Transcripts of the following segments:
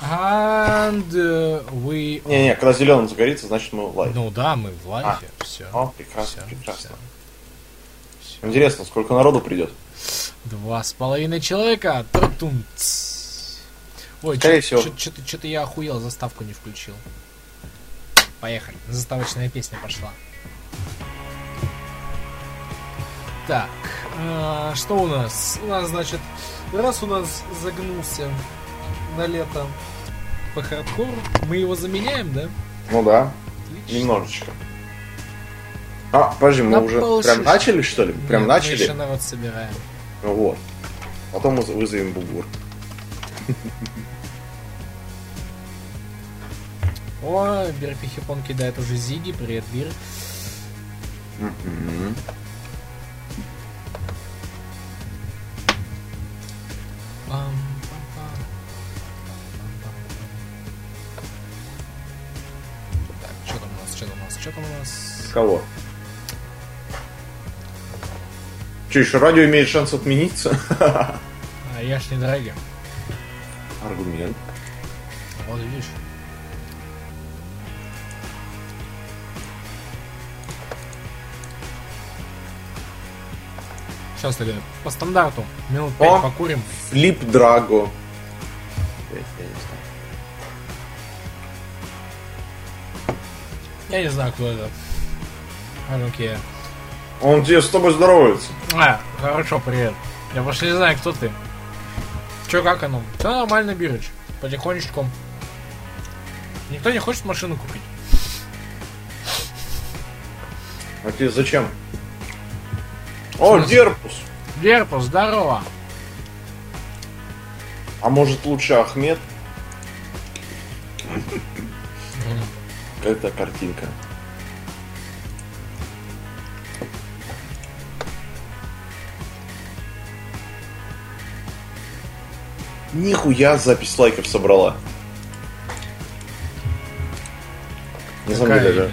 And uh, we... Не-не, когда зеленым загорится, значит мы в лайфе. Ну да, мы в лайфе. Все. О, прекрасно, прекрасно. Интересно, сколько народу придет? Два с половиной человека. Трутунц. Ой, Скорее всего. что-то я охуел, заставку не включил. Поехали. Заставочная песня пошла. Так, а, что у нас? У нас, значит, раз у нас загнулся на лето по хардкору, мы его заменяем, да? Ну да, Отлично. немножечко. А, подожди, мы На уже полшишки. прям начали, что ли? Прям Нет, начали? Мы еще народ собираем. Ну вот. Потом мы вызовем бугур. О, Бирпихипон кидает уже Зиги. Привет, Бир. Мгм. Пам, Кого? Че, еще радио имеет шанс отмениться? А, я ж не дорогим. Аргумент. Вот видишь. Сейчас тогда по стандарту минут пять О! покурим. Флип Драго. Я не знаю, кто это. Don't care. Он тебе с тобой здоровается. А, хорошо, привет. Я больше не знаю, кто ты. Че, как оно? Все нормально, Бирыч. Потихонечку. Никто не хочет машину купить. А тебе зачем? О? Дерпус. Герпус, здорово. А может лучше Ахмед? Какая-то картинка. Нихуя запись лайков собрала. На самом Какая деле, да.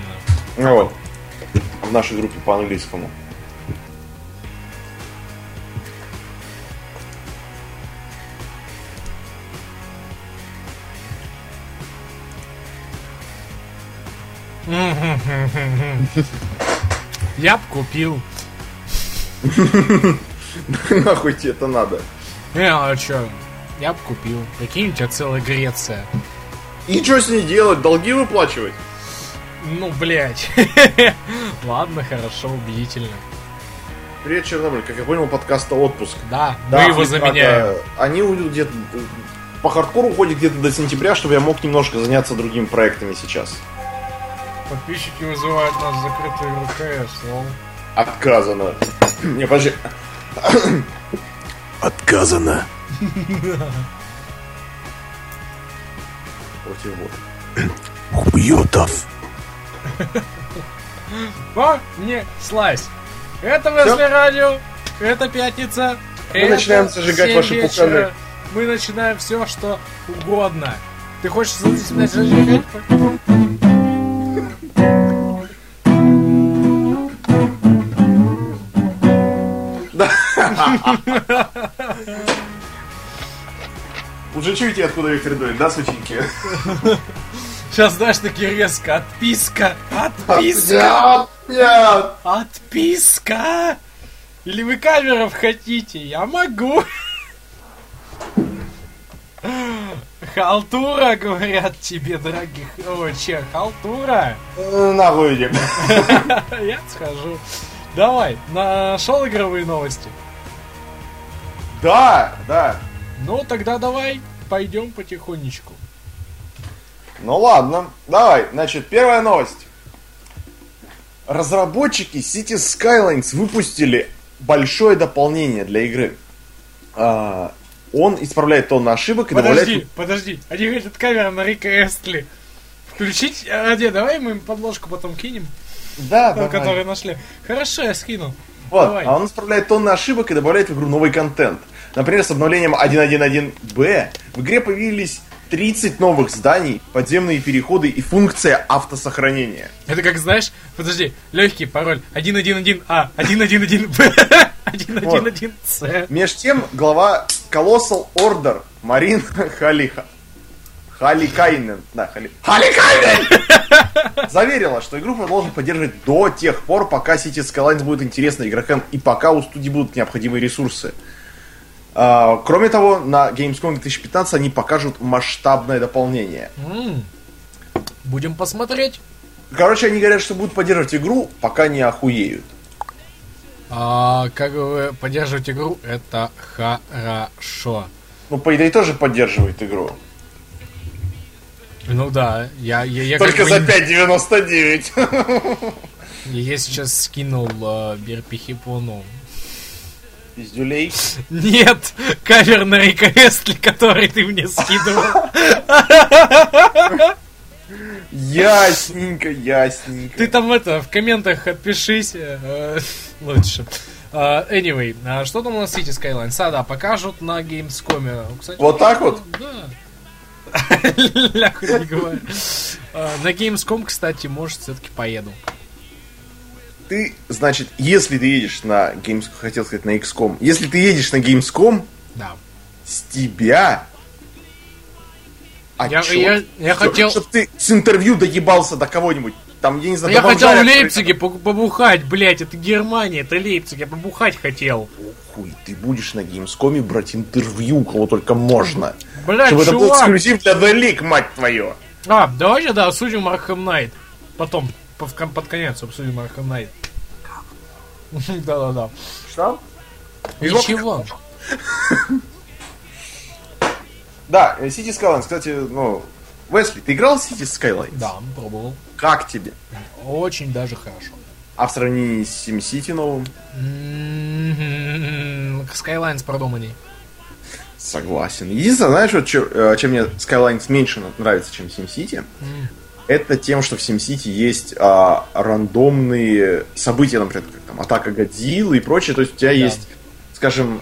Ну вот. В нашей группе по английскому. Я б купил. Нахуй тебе это надо? Не, а чё? Я б купил. Прикинь, у тебя целая Греция. И что с ней делать? Долги выплачивать? Ну, блядь. Ладно, хорошо, убедительно. Привет, Чернобыль. Как я понял, подкаста отпуск. Да, Да, мы его заменяем. Драго, Они уйдут где-то... По хардкору уходит где-то до сентября, чтобы я мог немножко заняться другими проектами сейчас. Подписчики вызывают нас в закрытую РКС, лол. Отказано. Не, подожди. Отказано. Против вот. О, не, слазь. Это Весли Радио, это пятница. Мы это начинаем зажигать ваши вечера. пуканы. Мы начинаем все, что угодно. Ты хочешь начать зажигать? Уже чуете, откуда Виктор дует, да, сученьки? Сейчас, знаешь, такие резко. Отписка! Отписка! Нет. Отписка! Или вы камеров хотите? Я могу. Халтура, говорят тебе, дорогих. О, че, халтура? Э, Нахуй идем. Я схожу. Давай, нашел игровые новости. Да, да. Ну, тогда давай, пойдем потихонечку. Ну ладно, давай. Значит, первая новость. Разработчики City Skylines выпустили большое дополнение для игры. А, он исправляет тонны ошибок и Подожди, добавляет... подожди. Они хотят камера на Рика Эстли. Включить... А, где, давай мы им подложку потом кинем, Да, э, давай. которую нашли. Хорошо, я скину. Вот, Давай. а он исправляет тонны ошибок и добавляет в игру новый контент. Например, с обновлением 1.1.1b в игре появились 30 новых зданий, подземные переходы и функция автосохранения. Это как, знаешь, подожди, легкий пароль 111А, 111Б, 111С. Меж тем, глава Colossal Order Марин Халиха Халикайнен, да, Хали... Халикайнен! Заверила, что игру продолжит поддерживать до тех пор, пока City Skylines будет интересна игрокам и пока у студии будут необходимые ресурсы. А, кроме того, на Gamescom 2015 они покажут масштабное дополнение. Будем посмотреть. Короче, они говорят, что будут поддерживать игру, пока не охуеют. А, как вы поддерживать игру, это хорошо. Ну, по идее, тоже поддерживает игру. Ну да, я, я, я как Только бы за не- 5.99. Я сейчас скинул э, Берпихи Пуну. Пиздюлей. Нет, кавер на реквестли, который ты мне скидывал. Ясненько, ясненько. Ты там это, в комментах отпишись. э, Лучше. А, Anyway, а что там у нас City Skylines? А, да, покажут на Gamescom. Кстати, Вот так вот? Да. Ля, не говори. А, На Gamescom, кстати, может, все-таки поеду. Ты, значит, если ты едешь на Gamescom, хотел сказать на XCOM, если ты едешь на Gamescom, Да. с тебя... Я- отчет. я- я Чтоб- хотел- Чтоб ты с интервью доебался до кого-нибудь. Там, я не знаю, Я хотел в Лейпциге побухать, блять, это Германия, это Лейпциг, я побухать хотел. Хуй, ты будешь на Gamescom брать интервью, кого только можно. Блять, Чтобы это был чувак. эксклюзив для The League, мать твою. А, давайте, да, обсудим Arkham Knight. Потом, под конец обсудим Arkham Knight. Да-да-да. Что? Ничего. Да, э, City Skylines, кстати, ну... Весли, ты играл в City Skylines? Да, пробовал. Как тебе? Очень даже хорошо. А в сравнении с SimCity новым? Skylines продуманней. Согласен. Единственное, знаешь, вот чё- э, чем мне Skylines меньше нравится, чем SimCity? Это тем, что в SimCity есть а, рандомные события, например, как там атака Годзиллы и прочее. То есть у тебя есть, скажем,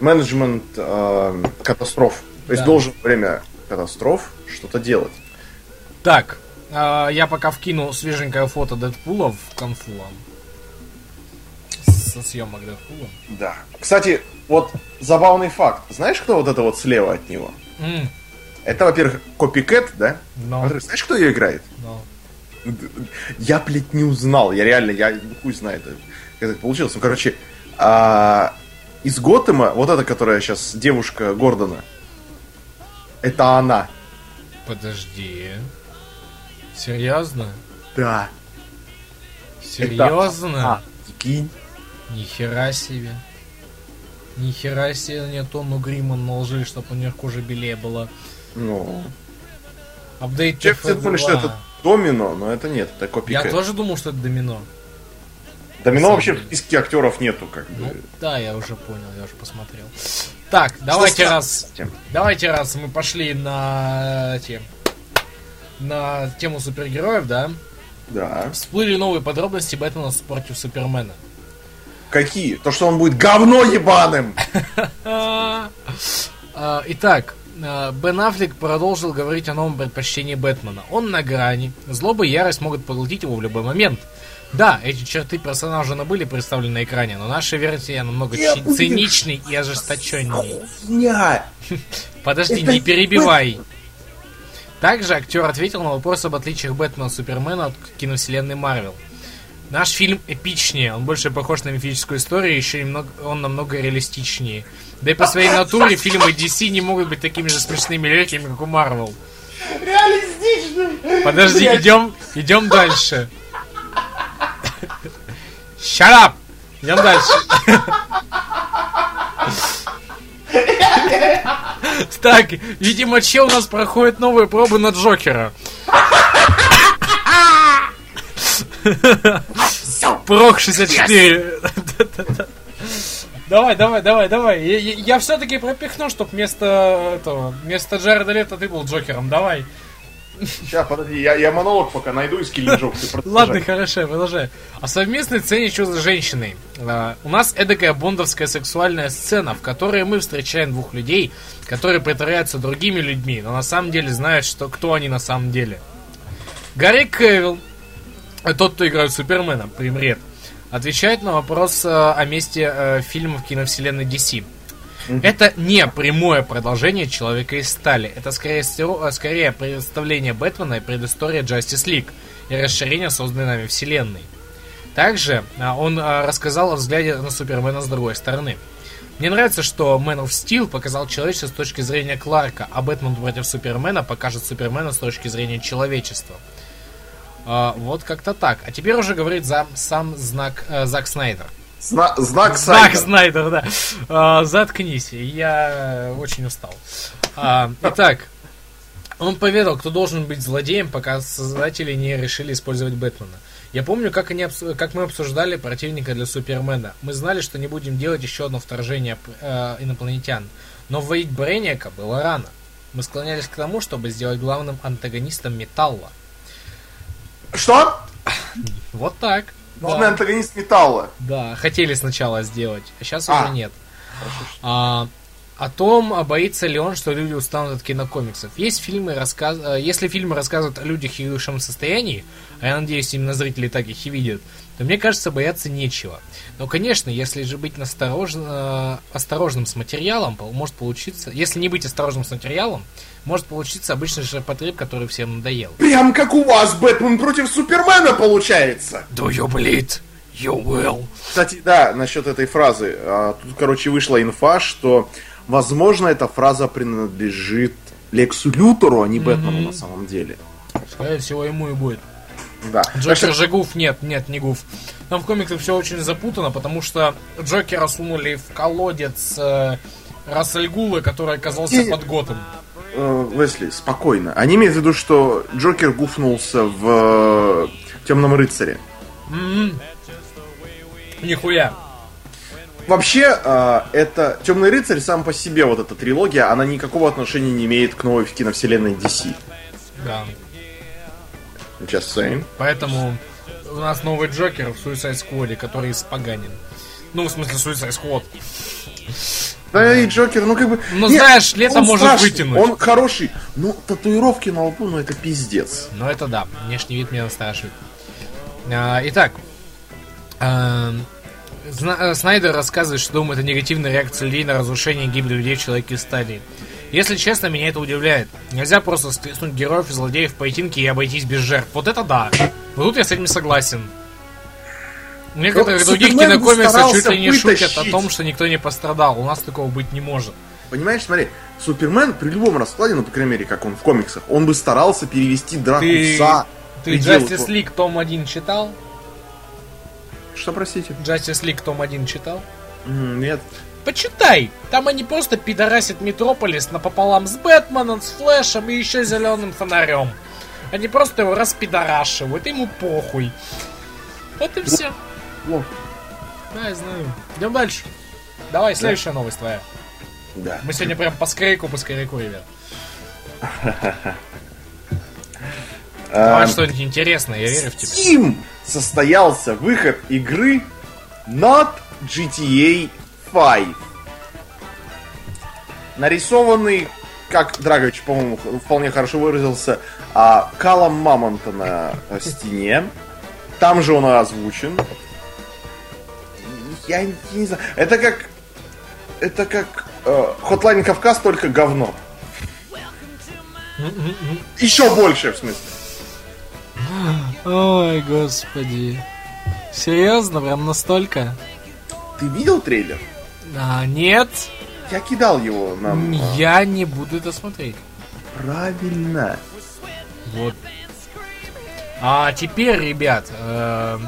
менеджмент ам, катастроф. То есть Да. должен во время катастроф что-то делать. Так, а, я пока вкину свеженькое фото Дэдпула в конфу вам. Со съемок Дэдпула. Да. Кстати, вот забавный факт. Знаешь, кто вот это вот слева от него? М, Это, во-первых, Копикэт, да? Но, Во-вторых, знаешь, кто ее играет? но. Я, блядь, не узнал. Я реально, я хуй знает, как это получилось. Ну, короче, а, из Готэма, вот эта, которая сейчас девушка Гордона, это она. Подожди. Серьезно? Да. Серьезно? А, прикинь. Нихера себе. Нихера себе не тонну грима наложили, чтобы у них кожа белее была. Ну. Апдейт Все все думали, что TF2. это Домино, но это нет, это Я Копикэт. тоже думал, что это домино. Домино вообще в списке актеров нету, как Ну, бы. да, я уже понял, я уже посмотрел. Так, давайте с- раз. Тем. Давайте раз мы пошли на те, на тему супергероев, да? Да. Всплыли новые подробности Бэтмена против Супермена. Какие? То, что он будет говно ебаным! А, Итак, Бен Аффлек продолжил говорить о новом предпочтении Бэтмена. Он на грани. Злоба и ярость могут поглотить его в любой момент. Да, эти черты персонажа уже были представлены на экране, но наша версия намного Я циничней и ожесточенней. Хуйня! Подожди, Это не перебивай. Также актер ответил на вопрос об отличиях Бэтмена и Супермена от киновселенной Марвел. Наш фильм эпичнее, он больше похож на мифическую историю, еще немного, он намного реалистичнее. Да и по своей натуре фильмы DC не могут быть такими же смешными и легкими, как у Марвел. Реалистичный! Подожди, Блядь. идем, идем дальше. Shut up! Идем дальше. Так, видимо, че у нас проходит новые пробы на Джокера. Прох 64. Давай, давай, давай, давай. Я, я, все-таки пропихну, чтоб вместо этого, вместо Джареда Лето ты был Джокером. Давай. Сейчас, подожди, я, я монолог пока найду из Киллинджок. Ладно, хорошо, продолжай. О совместной сцене «Что за женщиной». А, у нас эдакая бондовская сексуальная сцена, в которой мы встречаем двух людей, которые притворяются другими людьми, но на самом деле знают, что, кто они на самом деле. Гарри Кевилл, тот, кто играет Супермена, примред, отвечает на вопрос э, о месте э, фильмов киновселенной DC. Это не прямое продолжение Человека из стали. Это скорее, э, скорее представление Бэтмена и предыстория Justice League и расширение созданной нами вселенной. Также он рассказал о взгляде на Супермена с другой стороны. Мне нравится, что Man of Steel показал человечество с точки зрения Кларка, а Бэтмен против Супермена покажет Супермена с точки зрения человечества. А, вот как-то так. А теперь уже говорит за, сам знак э, Зак Снайдер. Зна- знак Зак Сайдер. Снайдер, да. А, заткнись, я очень устал. А, итак, он поведал, кто должен быть злодеем, пока создатели не решили использовать Бэтмена. Я помню, как, они, как мы обсуждали противника для Супермена. Мы знали, что не будем делать еще одно вторжение э, инопланетян. Но вводить Брейниака было рано. Мы склонялись к тому, чтобы сделать главным антагонистом Металла. Что? Вот так. Главный Да. антагонист металла. Да, хотели сначала сделать, а сейчас А. уже нет. А, о том, а боится ли он, что люди устанут от кинокомиксов. Есть фильмы, рассказ... э, Если фильмы рассказывают о людях их душевном состоянии, а я надеюсь, именно зрители так их и видят, то мне кажется, бояться нечего. Но, конечно, если же быть насторожно- э, осторожным с материалом, может получиться... Если не быть осторожным с материалом, может получиться обычный же потреб, который всем надоел. Прям как у вас Бэтмен против Супермена получается. Do you bleed? You will. Кстати, да, насчет этой фразы. А, Тут, короче, вышла инфа, что, возможно, эта фраза принадлежит Лексу Лютеру, а не Бэтмену на самом деле. Скорее всего, ему и будет. Да. Так Джокер что- же гуф, нет, нет, не гуф. Там в комиксах все очень запутано, потому что Джокера сунули в колодец э, Рассельгула, который оказался И- под Готом. Э, Лесли, спокойно. Они имеют в виду, что Джокер гуфнулся в Темном рыцаре. М-м. Нихуя. Вообще, э, это Темный рыцарь сам по себе, вот эта трилогия, она никакого отношения не имеет к новой киновселенной DC. Да. Just saying. Поэтому у нас новый Джокер в Suicide Squad, который испоганен. Ну, в смысле, Suicide Squad. Да и Джокер, ну как бы... Ну, Нет, знаешь, лето может страшный, вытянуть. Он хороший. Ну, татуировки на лбу, ну это пиздец. Но это да, внешний вид меня настораживает. А, итак, э, Снайдер рассказывает, что думает о негативной реакции людей на разрушение и гибель людей в Человеке стадии. Если честно, меня это удивляет. Нельзя просто стреснуть героев и злодеев в поединке и обойтись без жертв. Вот это да. Вот тут я с этим согласен. В некоторых других Супермен кинокомиксах чуть ли не шутят о вытащить. том, что никто не пострадал. У нас такого быть не может. Понимаешь, смотри, Супермен при любом раскладе, ну, по крайней мере, как он в комиксах, он бы старался перевести драку Ты- за Ты Justice League том 1 читал? Что, простите? Justice League том 1 читал? Нет. Почитай. Там они просто пидорасят Метрополис напополам с Бэтменом, с Флэшем и еще зеленым фонарем. Они просто его распидорашивают, ему похуй. Вот и все. Ну, Да, я знаю. Идем дальше. Давай, следующая новость твоя. да. Мы сегодня прям по скрейку, по скрейку, ребят. Давай что-нибудь интересное, я верю в тебя. Steam состоялся выход игры Not GTA 5. Нарисованный, как Драгович, по-моему, вполне хорошо выразился, а, Калом Мамонта на э, стене. Там же он озвучен. Я не, не знаю. Это как... Это как э, Hotline Кавказ, только говно. Еще больше, в смысле. Ой, господи. Серьезно, прям настолько? Ты видел трейлер? А, нет, Я кидал его нам. я не буду это смотреть. Правильно. Вот. А теперь, ребят, эм,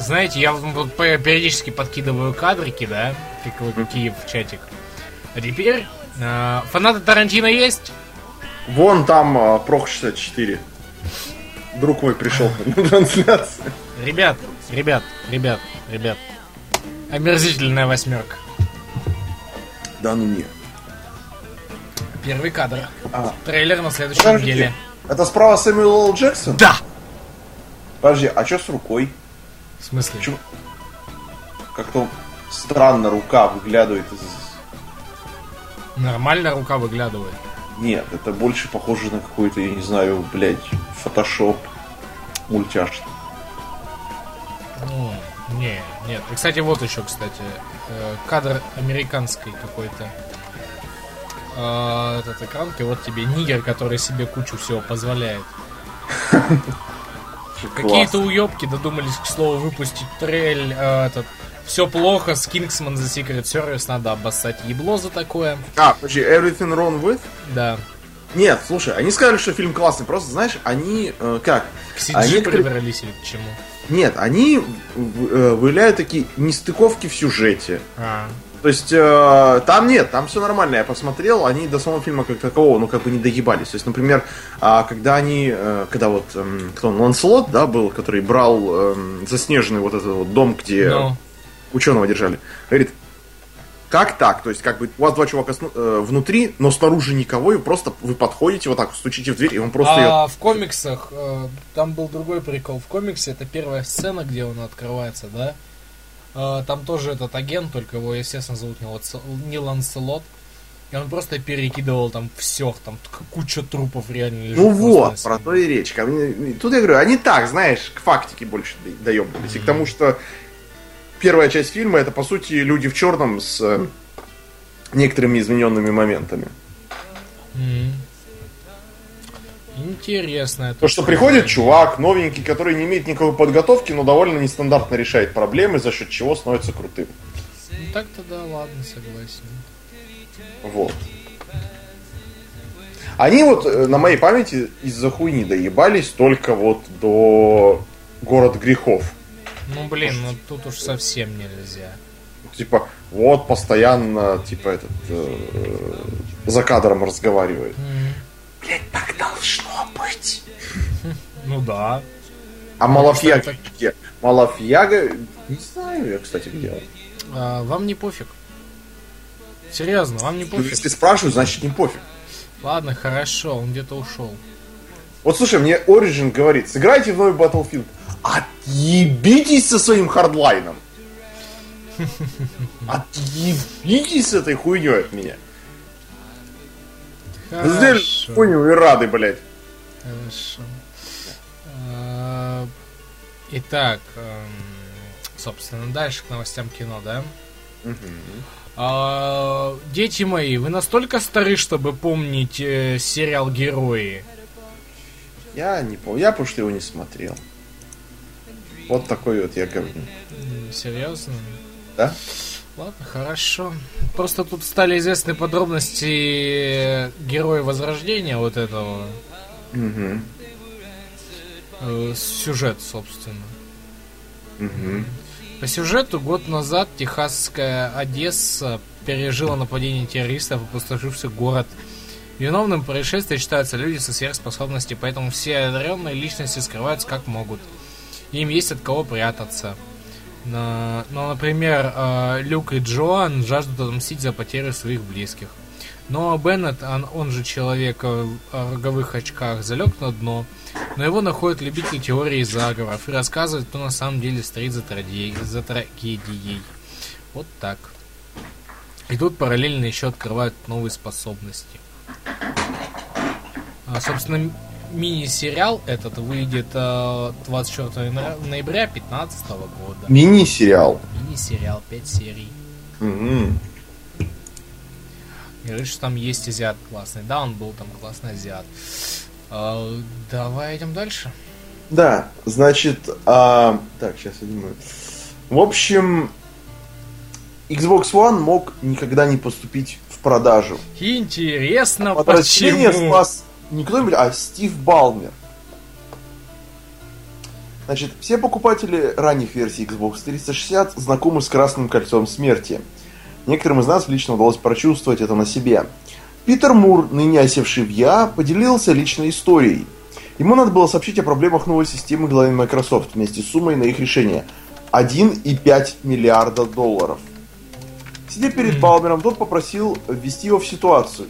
знаете, я вот пе- периодически подкидываю кадрики, да, как вы какие в чатик. А теперь э, фанаты Тарантино есть? Вон там а, Прох 64. Друг мой пришел на трансляцию. Ребят, ребят, ребят, ребят. Омерзительная восьмерка. Да ну не. Первый кадр. А, Трейлер на следующей подожди. неделе. Это справа Сэмюэл Л. Джексон? Да! Подожди, а что с рукой? В смысле? Чё? Как-то странно рука выглядывает из... Нормально рука выглядывает. Нет, это больше похоже на какой-то, я не знаю, блядь, фотошоп мультяшный. Ну, не, нет. И, кстати, вот еще, кстати, э, кадр американской какой-то э, этот экранкой, вот тебе нигер, который себе кучу всего позволяет. Какие-то уебки додумались, к слову, выпустить трейль э, этот все плохо, с Kingsman за Secret Service надо обоссать ебло за такое. А, подожди, Everything Wrong With? Да. Нет, слушай, они сказали, что фильм классный, просто, знаешь, они, э, как? К CG они прибрались или к чему? Нет, они э, выявляют такие нестыковки в сюжете. А. То есть э, там нет, там все нормально. Я посмотрел, они до самого фильма как такового, ну как бы не догибались. То есть, например, э, когда они, э, когда вот э, кто он, Ланселот, да, был, который брал э, заснеженный вот этот вот дом, где Ну, ученого держали, говорит, как так? То есть, как бы у вас два чувака сну- э, внутри, но снаружи никого, и просто вы подходите вот так, стучите в дверь, и он просто ее. а в комиксах э, там был другой прикол. В комиксе это первая сцена, где он открывается, да? Э, там тоже этот агент, только его, естественно, зовут не, Ланселот. И он просто перекидывал там все, там куча трупов реально лежит Ну вот, про то и речь. Тут я говорю, они так, знаешь, к фактике больше доебались. И к тому, что первая часть фильма это по сути люди в черном с э, некоторыми измененными моментами. М. Интересно. это То, что приходит чувак новенький, который не имеет никакой подготовки, но довольно нестандартно решает проблемы, за счет чего становится крутым. Ну, так-то да, ладно, согласен. Вот. Они вот э, на моей памяти из-за хуйни доебались только вот до город грехов. Ну блин, ну тут уж совсем нельзя. Типа, вот постоянно, типа, этот э, за кадром разговаривает. М. Блять, так должно быть. Ну да. А Малафьяга кстати, где? Малафьяга, не знаю я, кстати, где он. А, вам не пофиг. Серьезно, вам не Ну, пофиг. Если спрашивают, значит не пофиг. Ладно, хорошо, он где-то ушел. Вот слушай, мне Origin говорит, сыграйте в новый Battlefield. Отъебитесь со своим хардлайном. Отъебитесь с этой хуйней от меня. Хорошо. хуйню и рады, блядь. Хорошо. А, Итак, эм, собственно, дальше к новостям кино, да? А, Дети мои, вы настолько стары, чтобы помнить э, сериал Герои. Я не помню, я потому что его не смотрел. Вот такой вот я. М, Серьезно? Да? Ладно, хорошо. Просто тут стали известны подробности героя Возрождения вот этого. Угу. э, сюжет, собственно. Угу. По сюжету год назад техасская Одесса пережила нападение террористов, опустошивший город. Виновным в происшествии считаются люди со сверхспособностью, поэтому все одаренные личности скрываются как могут. Им есть от кого прятаться. Ну, например, э, Люк и Джоан жаждут отомстить за потерю своих близких. Но Беннет, он, он же человек э, в роговых очках, залег на дно, но его находят любители теории заговоров и рассказывают, кто на самом деле стоит за, тради- за трагедией. Вот так. И тут параллельно еще открывают новые способности. А, собственно, мини-сериал этот выйдет э, 24 ноя- ноября 2015 года. Мини-сериал. Мини-сериал, 5 серий. Мгм. Говорит, что там есть азиат классный. Да, он был там классный азиат. А, давай идем дальше. Да, значит, а, так, сейчас я думаю. В общем, Xbox One мог никогда не поступить в продажу. Интересно, Подразделение почему? спас не кто-нибудь, а Стив Балмер. Значит, все покупатели ранних версий Xbox 360 знакомы с красным кольцом смерти. Некоторым из нас лично удалось прочувствовать это на себе. Питер Мур, ныне осевший в ЯА, поделился личной историей. Ему надо было сообщить о проблемах новой системы главе Microsoft вместе с суммой на их решение 1,5 миллиарда долларов. Сидя перед Балмером, тот попросил ввести его в ситуацию.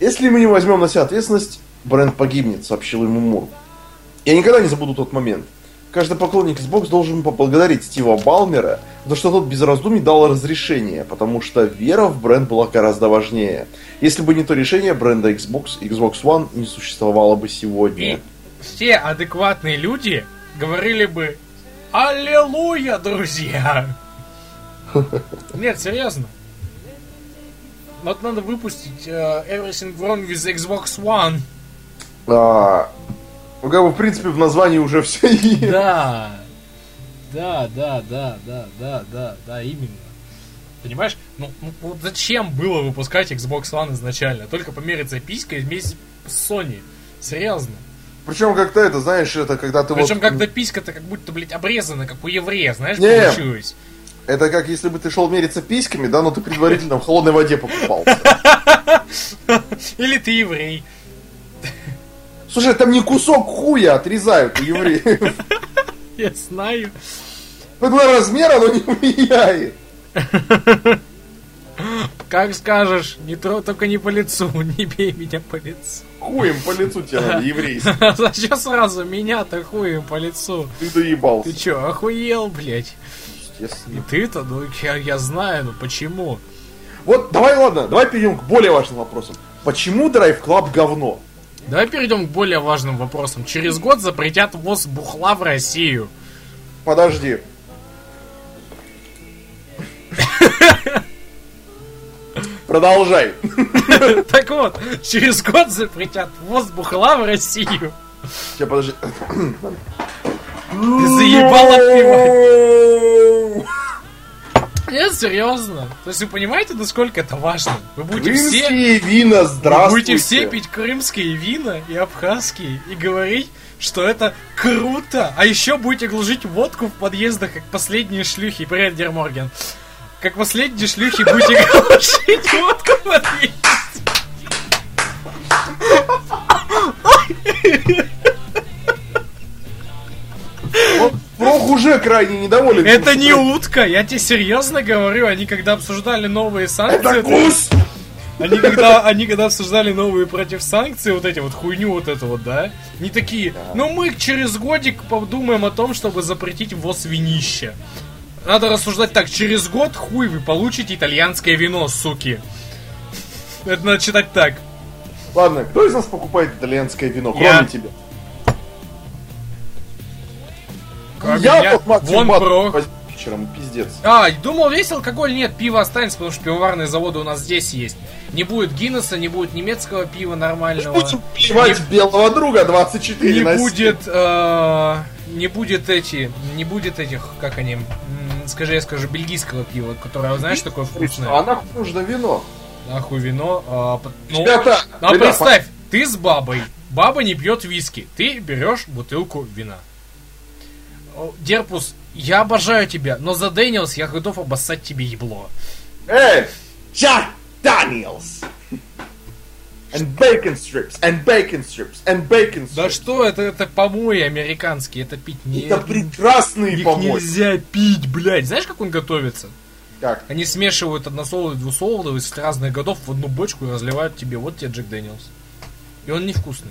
Если мы не возьмем на себя ответственность, бренд погибнет, сообщил ему Мур. Я никогда не забуду тот момент. Каждый поклонник Xbox должен поблагодарить Стива Балмера, за что тот без раздумий дал разрешение, потому что вера в бренд была гораздо важнее. Если бы не то решение, бренда Xbox, Xbox One не существовало бы сегодня. И все адекватные люди говорили бы Аллилуйя, друзья! Нет, серьезно. Вот надо выпустить uh, Everything Wrong with Xbox One. А, ну, как бы, в принципе, в названии уже все есть. Да. Да, да, да, да, да, да, да, именно. Понимаешь? Ну, ну вот зачем было выпускать Xbox One изначально? Только помериться писькой вместе с Sony. Серьезно. Причем как-то это, знаешь, это когда ты Причем вот... когда писька-то как будто, блядь, обрезана, как у еврея, знаешь, Не. получилось. Это как если бы ты шел мериться письками, да, но ты предварительно в холодной воде покупался. Или ты еврей. Слушай, там не кусок хуя отрезают евреев. Я знаю. Ну, два размера, оно не влияет. Как скажешь, не тро, только не по лицу, не бей меня по лицу. Хуем по лицу надо, еврейский. А зачем сразу меня-то хуем по лицу? Ты доебался. Ты чё, охуел, блядь? И ты-то, ну я, я знаю, ну почему? Вот, давай, ладно, давай перейдем к более важным вопросам. Почему Drive Club говно? Давай перейдем к более важным вопросам. Через год запретят ввоз бухла в Россию. Подожди. Продолжай. Так вот, через год запретят ввоз бухла в Россию. Сейчас, подожди. Ты заебал от пива. Нет, серьезно. То есть вы понимаете, насколько это важно? Вы будете все... Крымские вина, Вы здравствуйте. будете все пить крымские вина и абхазские и говорить, что это круто. А еще будете глушить водку в подъездах, как последние шлюхи. Привет, Дерморген. Как последние шлюхи будете глушить водку в подъезде. Прох уже крайне недоволен. Это не утка, я тебе серьезно говорю. Они когда обсуждали новые санкции... Это гусь! Они когда, они когда обсуждали новые против санкций, вот эти вот хуйню вот эту вот, да, не такие, ну мы через годик подумаем о том, чтобы запретить ввоз винища. Надо рассуждать так, через год хуй вы получите итальянское вино, суки. Это надо читать так. Ладно, кто из нас покупает итальянское вино, Я. кроме тебя? Как Я меня- Максим Вон про. вечером, пиздец. А, думал, весь алкоголь нет, пиво останется, потому что пивоварные заводы у нас здесь есть. Не будет Гиннесса, не будет немецкого пива нормального. Будем плевать белого друга 24 не на 7. будет, э, не будет эти, не будет этих, как они, скажи, я скажу, бельгийского пива, которое, знаешь, такое вкусное. А нахуй нужно вино? Нахуй вино. а, ну, Ребята, а ребята, представь, ты с бабой, баба не пьет виски, ты берешь бутылку вина. Дерпус, я обожаю тебя, но за Дэниелс я готов обоссать тебе ебло. Эй, Jack Daniels! And bacon strips, and bacon strips, and bacon strips. Да что это, это помои американские, это пить не... Это прекрасные Их помойки. нельзя пить, блядь. Знаешь, как он готовится? Как? Они смешивают односолодовый, двусолодовый с разных годов в одну бочку и разливают тебе. Вот тебе Джек Дэниелс. И он невкусный.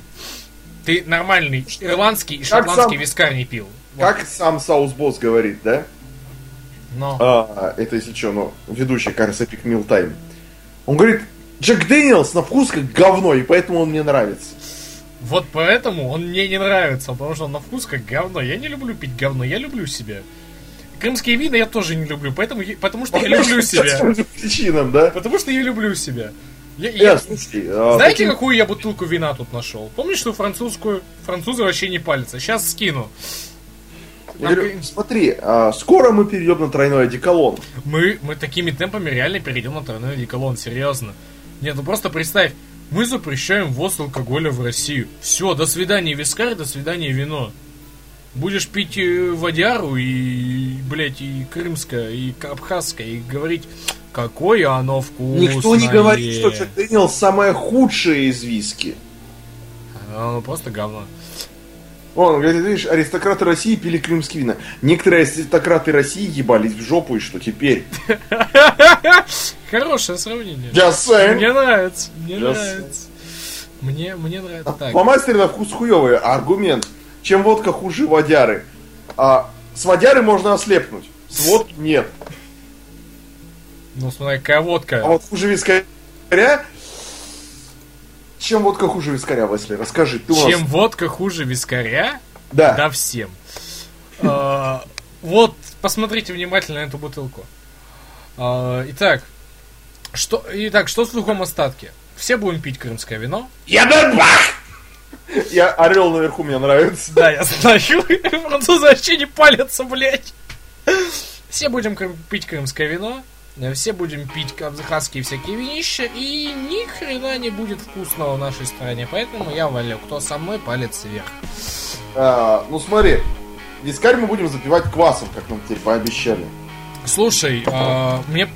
Ты нормальный ирландский и шотландский сам- вискарь не пил. Как сам Sauce Boss говорит, да? Но. А, это если что, ну, ведущий Карс Epic Meal Time. Он говорит, Джек Дэниелс на вкус как говно, и поэтому он мне нравится. Вот поэтому он мне не нравится, потому что он на вкус как говно. Я не люблю пить говно, я люблю себя. Крымские вина я тоже не люблю, поэтому, потому что я люблю себя. причинам, да? Потому что я люблю себя. Я- Я, я- слушай, а, Знаете, какую я бутылку вина тут нашел? Помнишь, что французскую? Французы вообще не палятся. Сейчас скину. Я говорю, смотри, а, скоро мы перейдем на тройной одеколон. Мы, мы такими темпами реально перейдем на тройной одеколон, серьезно. Нет, ну просто представь, мы запрещаем ввоз алкоголя в Россию. Все, до свидания вискарь, до свидания вино. Будешь пить э, водяру и, блядь, и крымское, и абхазское, и говорить, какое оно вкусное. Никто не говорит, что Дэниелс самое худшее из виски. Оно просто говно. Он говорит, видишь, аристократы России пили крымские вина. Некоторые аристократы России ебались в жопу, и что теперь? Хорошее сравнение. Just saying. Мне нравится, мне Just нравится. Мне, мне нравится. Так, По мастеру на вкус хуёвый. Аргумент. Чем водка хуже водяры? А, с водяры можно ослепнуть. С водки нет. ну смотри, какая водка. А вот хуже вискаря... Чем водка хуже вискаря, Весли? Расскажи. Ты у нас- Чем водка хуже вискаря? Да. Да всем. А, Вот, посмотрите внимательно на эту бутылку. А, Итак, Что, итак, что в сухом остатке? Все будем пить крымское вино. Я бах! Я орел наверху мне нравится. Да, я знаю. Французы вообще не палятся, блядь. Все будем пить крымское вино. Все будем пить абхазские всякие винища. И ни хрена не будет вкусного в нашей стране. Поэтому я валю. Кто со мной, палец вверх. А, ну смотри, вискарь мы будем запивать квасом, как нам теперь пообещали. Слушай, а, мне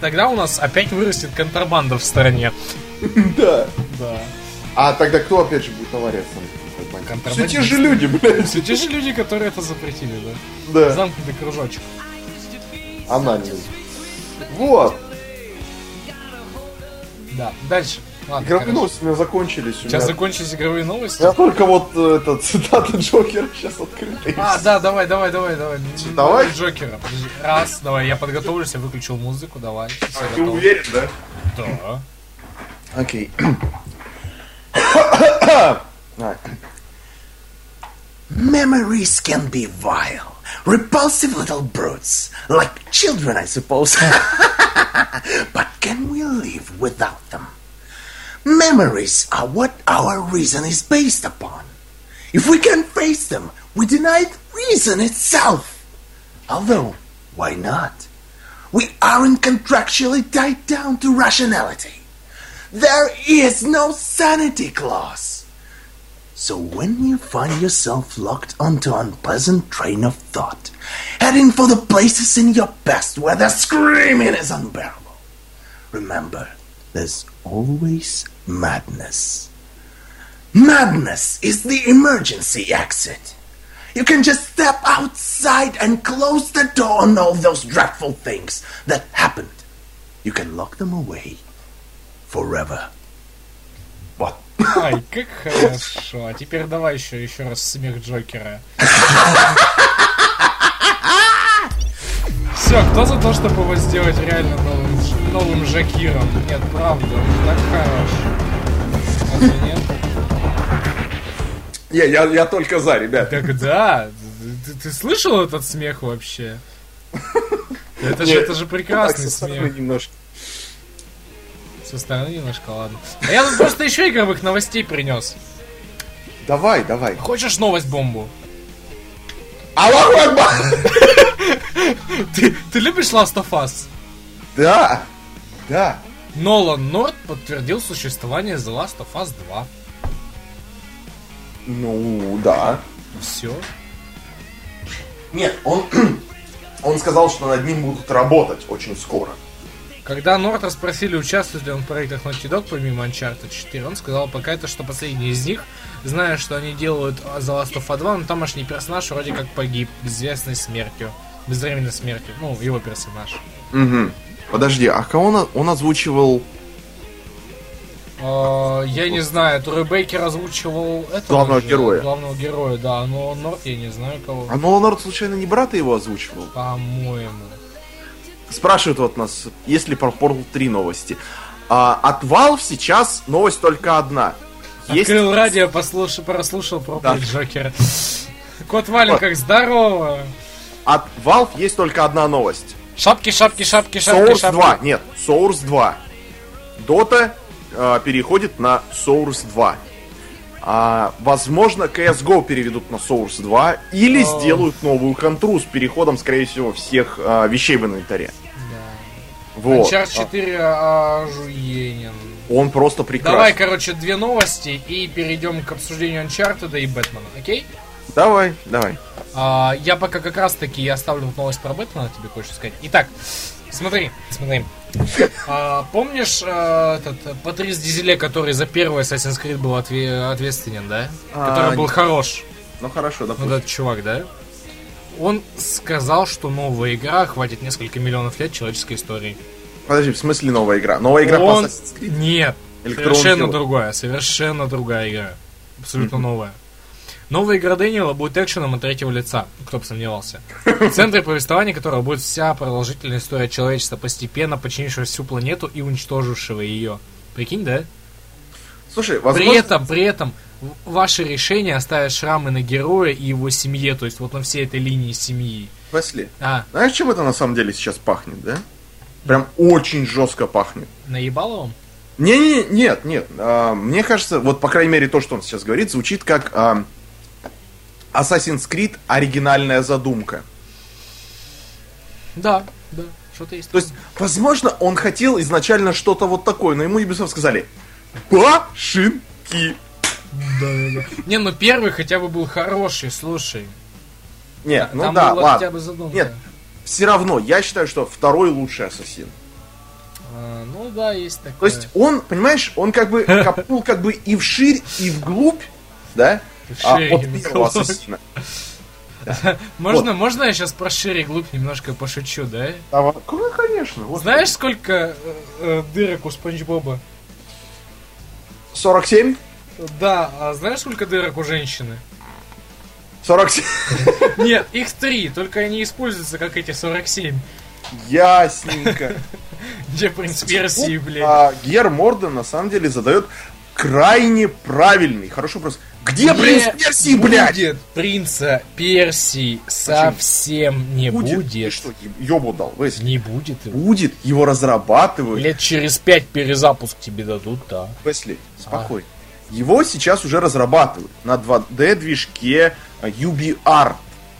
тогда у нас опять вырастет контрабанда в стране. Да. Да. А тогда кто опять же будет сам? Все те же люди, блядь. Все те же люди, которые это запретили, да? Да, Замкнутый кружочек. анальный. Вот. Да. Дальше. Ладно, Игровые короче. новости у меня закончились. У Сейчас меня, закончились игровые новости. у меня только вот э, эта цитата Джокера сейчас открыта. и А, да, давай, давай, давай, давай. Давай? Джокера. Раз, давай, я подготовлюсь, я выключил музыку, давай. А, Ты готово. уверен, да? Да. Окей. Memories can be vile, repulsive little brutes, like children, I suppose. but can we live without them? Memories are what our reason is based upon. If we can face them, we deny reason itself. Although, why not? We aren't contractually tied down to rationality. There is no sanity clause. So when you find yourself locked onto an unpleasant train of thought, heading for the places in your past where the screaming is unbearable, remember, there's always madness. Madness is the emergency exit. You can just step outside and close the door on all those dreadful things that happened. You can lock them away forever. Ай, как хорошо. А теперь давай еще, еще раз смех Джокера. Все, кто за то, чтобы его сделать реально новым, новым Жакиром? Нет, правда, он так хорош. Разве нет? Я, я, я только за, ребят. Так да, ты, ты слышал этот смех вообще? Это же, это же Так, прекрасный смех. немножко. Со стороны немножко, ладно. А я тут просто еще игровых новостей принес. Давай, давай. Хочешь новость бомбу? Аллаху Акбар! Ты, ты любишь Last of Us? Да, да. Нолан Норт подтвердил существование The Last of Us 2. Ну, да. Все. Нет, он, он сказал, что над ним будут работать очень скоро. Когда Норта спросили, участвует ли он в проектах Naughty Dog помимо Uncharted 4, он сказал, пока это что последний из них, зная, что они делают The Last of Us 2, но тамошний персонаж вроде как погиб безвестной смертью. Безвременной смертью. Ну, его персонаж. Угу. Подожди, а кого он, он озвучивал? А, я не знаю, Трой Бейкер озвучивал этого Главного же, героя. Главного героя, да, но Норт я не знаю кого. А Нолан Норт случайно не брата его озвучивал? По-моему. Спрашивают вот нас, есть ли про Portal 3 новости. А, от Valve сейчас новость только одна. Есть... Открыл радио, послушал, прослушал проповедь Да. Джокера. Кот Вален, Вот. как здорово! От Valve есть только одна новость. Шапки, шапки, шапки, шапки, Source шапки. 2, нет, Source 2. Dota э, переходит на Source 2. А, возможно, CSGO переведут на Source 2 или О. сделают новую контру с переходом, скорее всего, всех э, вещей в инвентаре. Вот. Uncharted 4 ожуенен. А, Он просто прекрасен. Давай, короче, две новости и перейдем к обсуждению Uncharted и Бэтмена, окей? давай, давай. А, я пока как раз таки оставлю вот новость про Бэтмена, тебе кое-что сказать. Итак, смотри, смотри. А, помнишь э, этот Патрис Дизеле, который за первый Assassin's Creed был отве- ответственен, да? А, который был не- хорош. Ну хорошо, Вот допустим. этот чувак, да? Он сказал, что новая игра хватит несколько миллионов лет человеческой истории. Подожди, в смысле новая игра? Новая игра Он... по Assassin's Creed? Нет, совершенно дело. другая, совершенно другая игра. Абсолютно новая. Новая игра Дэниела будет экшеном от третьего лица, кто бы сомневался. В центре повествования которого будет вся продолжительная история человечества, постепенно починившего всю планету и уничтожившего ее. Прикинь, да? Слушай, возможно... При этом, при этом, ваши решения оставят шрамы на героя и его семье, то есть вот на всей этой линии семьи. Весли, А, знаешь, чем это на самом деле сейчас пахнет, да? Прям очень жестко пахнет. Наебало он? Не, не, нет, нет. а, мне кажется, вот по крайней мере то, что он сейчас говорит, звучит как а, Assassin's Creed оригинальная задумка. Да, да, что-то есть. То есть, возможно, он хотел изначально что-то вот такое, но ему Ubisoft сказали Башинки. Да, да, да. Не, ну первый хотя бы был хороший, слушай. Нет, ну Там да, была ладно. хотя бы задумка. Нет, все равно, я считаю, что второй лучший ассасин. А, ну да, есть такое. То есть он, понимаешь, он как бы копнул как бы и вширь, и вглубь, да? А, Вширь от первого ассасина. можно, можно я сейчас про шире глубь немножко пошучу, да? Давай. Ну, конечно. господи. Знаешь, сколько э, э, дырок у Спанч Боба? 47? Да, а знаешь, сколько дырок у женщины? 47. Нет, их три, только они используются как эти 47. Ясненько. Где принц Персии, блядь? А Гер Морден на самом деле задает крайне правильный, хороший вопрос. Где принц Персии, блядь? будет принца Персии совсем не Ты будет. что, ёбу дал? Весли? Не будет его. Будет, его разрабатывают. Лет через пять перезапуск тебе дадут, да. Весли, спокойно. Его сейчас уже разрабатывают на 2D-движке UBR.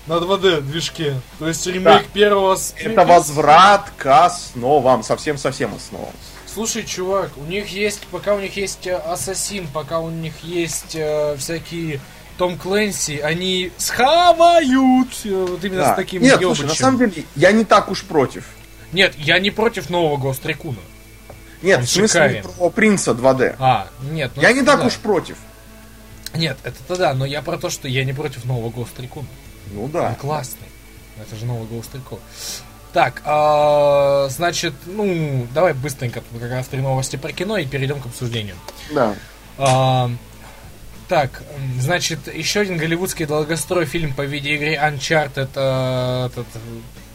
На 2D движке. То есть ремейк первого с... Это возврат к основам, совсем-совсем основам. Слушай, чувак, у них есть, пока у них есть э, Ассасин, пока у них есть э, всякие Том Клэнси, они схавают э, вот именно Да. с таким Нет, ёбычем. слушай, на самом деле, я не так уж против. Нет, я не против нового Recon. Нет, Он в смысле про принца 2D. А, нет. ну я не так да. уж против. Нет, это да, но я про то, что я не против нового Recon. Ну Он да. классный. Это же новый Recon. Так, а, значит, ну, давай быстренько тут как раз три новости про кино и перейдем к обсуждению. Да. А, так, значит, еще один голливудский долгострой фильм по видеоигре Uncharted, э, этот,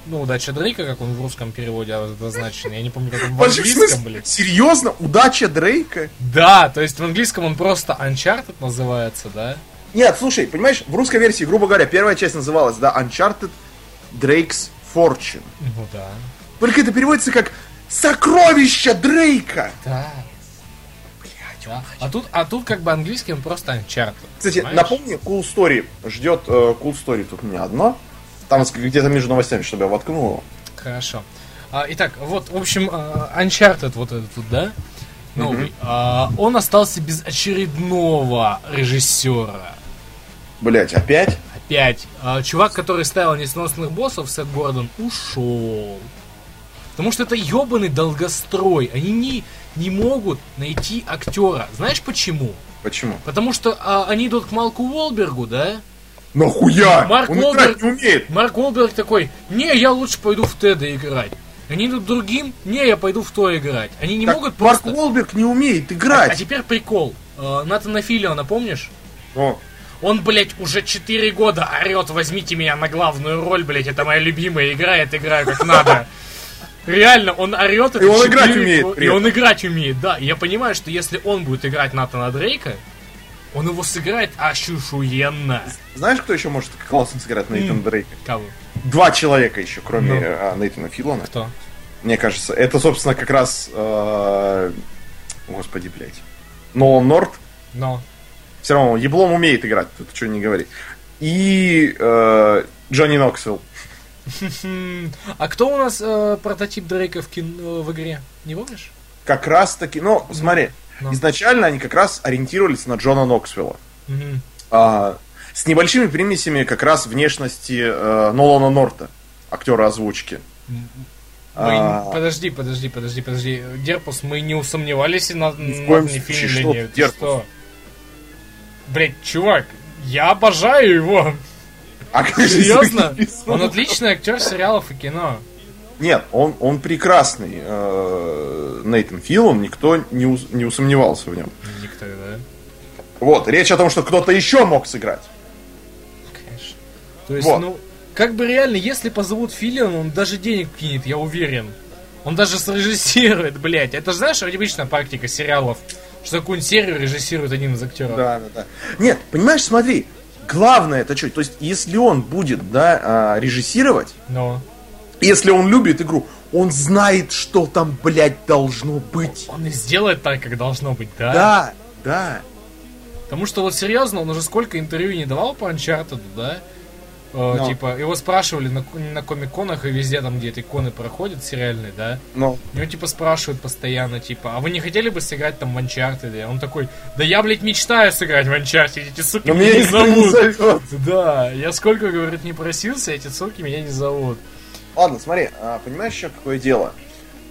ну, удача Дрейка, как он в русском переводе обозначен. Я не помню, как он в английском, блин. Серьезно? Удача Дрейка? Да, то есть в английском он просто Uncharted называется, да? Нет, слушай, понимаешь, в русской версии, грубо говоря, первая часть называлась, да, Uncharted Drake's Fortune. Ну да. Только это переводится как «Сокровища Дрейка». Да. Да. А тут, а тут как бы английский он просто Uncharted. Кстати, понимаешь? напомни, Cool Story ждет э, Cool Story тут у меня одно. Там где-то между новостями, чтобы я воткнул. Хорошо. А, итак, вот, в общем, а, Uncharted вот этот вот, да? Новый. А, он остался без очередного режиссера. Блять, опять? Опять. А, чувак, который ставил несносных боссов, Сет Гордон, ушел. Потому что это ебаный долгострой. Они не, не могут найти актера. Знаешь почему? Почему? Потому что а, они идут к Малку Уолбергу, да? Нахуя? Марк Он Уолберг- играть не умеет. Марк Уолберг такой, не, я лучше пойду в Теда играть. Они идут другим, не, я пойду в то играть. Они не Так могут Марк просто... Уолберг не умеет А играть. теперь прикол. Э, Натана Филлиона, помнишь? О, Он, блядь, уже 4 года орет, возьмите меня на главную роль, блядь, это моя любимая игра, я отыграю как надо. Реально, он орет это И он 4 играть умеет при И он играть умеет, да. И я понимаю, что если он будет играть Натана Дрейка, он его сыграет ощушуенно. Знаешь, кто еще может классно сыграть Нейтан Дрейка? Кого? Два человека еще, кроме Ну. э, Нейтана Филона. Кто? Мне кажется, это, собственно, как раз... э, Господи, блядь. Нолан Норт. Но. Все равно он еблом умеет играть, тут что не говори. И э, Джонни Ноксвилл. А кто у нас э, прототип Дрейка в, кино, в игре? Не помнишь? Как раз таки, ну, смотри, Ну. изначально они как раз ориентировались на Джона Ноксвилла. А, с небольшими примесями как раз внешности э, Нолана Норта, актера озвучки. Мы- А. Подожди, подожди, подожди, подожди. Дерпус, мы не усомневались на, на Филлионе. что Дерпус? что? Блять, чувак, я обожаю его. А как Серьезно? Он отличный актер сериалов и кино. Нет, он, он прекрасный. Э, Нейтан Филлон, никто не, ус- не усомневался в нем. Никто, да? Вот, речь о том, что кто-то еще мог сыграть. Конечно. То есть, Вот. ну, как бы реально, если позовут Филлион, он даже денег кинет, я уверен. Он даже срежиссирует, блять. Это же, знаешь, обычная практика сериалов, что какую-нибудь серию режиссирует один из актеров. Да, да, да. Нет, понимаешь, смотри, главное это что? То есть, если он будет, да, а, режиссировать, Но. если он любит игру, Он знает, что там, блядь, должно быть. Он и сделает так, как должно быть, да? Да, да. Потому что вот серьезно, он уже сколько интервью не давал по Uncharted, да? Э, Но. Типа, его спрашивали на, на комик-конах и везде там, где эти коны проходят сериальные, да? Но Его типа спрашивают постоянно, типа, а вы не хотели бы сыграть там в Uncharted? Он такой, да я, блядь, мечтаю сыграть в Uncharted, эти суки но меня не не зовут. зовет. Да, я сколько, говорит, не просился, эти суки меня не зовут. Ладно, смотри, а, понимаешь еще какое дело?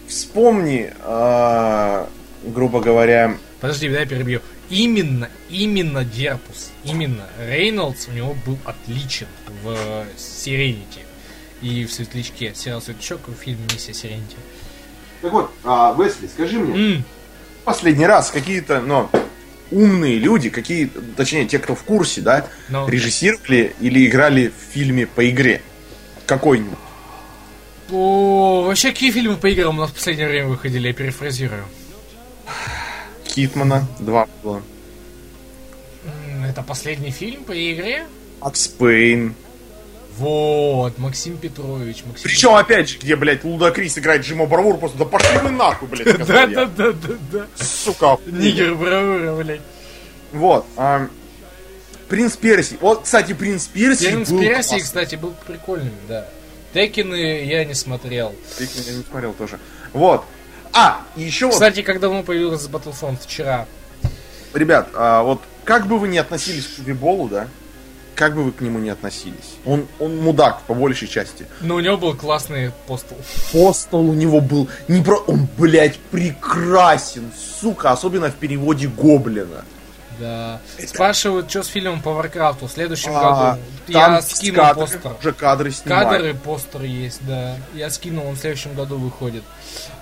Вспомни, а, грубо говоря, Подожди, дай я перебью. Именно, именно Дерпус, именно Рейнольдс у него был отличен в Сиренити и в Светлячке. Сериал Светлячок и фильм Миссия Сиренити. Так вот, а, Весли, скажи мне, М, последний раз какие-то, ну, умные люди, какие, точнее, те, кто в курсе, да, Ну. режиссировали или играли в фильме по игре. Какой-нибудь. О, вообще, какие фильмы по играм у нас в последнее время выходили, я перефразирую. Хитмана 2 было. Это последний фильм по игре? Макс Пейн. Вот, Максим Петрович. Максим Причем, опять же, где, блядь, Луда Крис играет Джима Бравур, просто да пошли вы нахуй, блядь, Да, да, да, да, да. Сука. Нигер Бравура, блядь. Вот. а, Принц Перси. Вот, кстати, Принц Перси Принц был классный. кстати, был прикольным, да. Текины я не смотрел. Текен я не смотрел тоже. Вот. А, еще вот, Кстати, как давно появился Battlefront? Вчера. ребят, а, вот как бы вы ни относились к Увиболу, да, как бы вы к нему не относились. Он, он мудак, по большей части. Но у него был классный постул. Postal у него был не про... Он, блядь, прекрасен, сука, особенно в переводе Гоблина. Да. Спрашивают, что с фильмом по Варкрафту в следующем А, году. Я скину кадры, постер. Уже кадры снимают. Кадры, постер есть, да. Я скинул, он в следующем году выходит.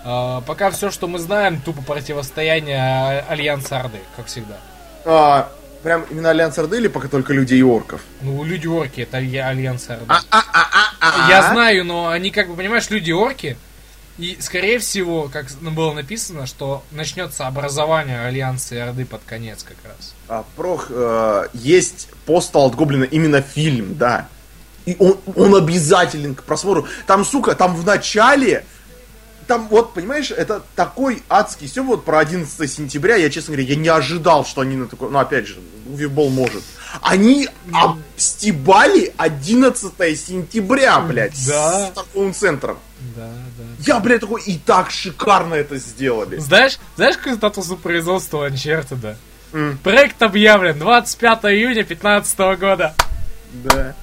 А, пока все, что мы знаем, тупо противостояние а- Альянса Орды, как всегда. А, прям именно Альянс Орды или пока только людей и орков? Ну, люди-орки, это Альянс Орды. А, Я знаю, но они, как бы, понимаешь, люди-орки. И, скорее всего, как было написано, что начнется образование Альянса и Орды под конец как раз. А, Прох, э, есть постал от Гоблина именно фильм, да. И он, он обязателен к просмотру. Там, сука, там в начале, там вот, понимаешь, это такой адский все вот про 11 сентября, я, честно говоря, я не ожидал, что они на такой, ну, опять же, Увибол может. Они обстебали 11 сентября, блядь, Да. с торговым центром. Да, да. Я, блядь, такой, и так шикарно это сделали. Знаешь, знаешь, какой статус у производства Uncharted? М. Проект объявлен 25 июня 2015 года. Да.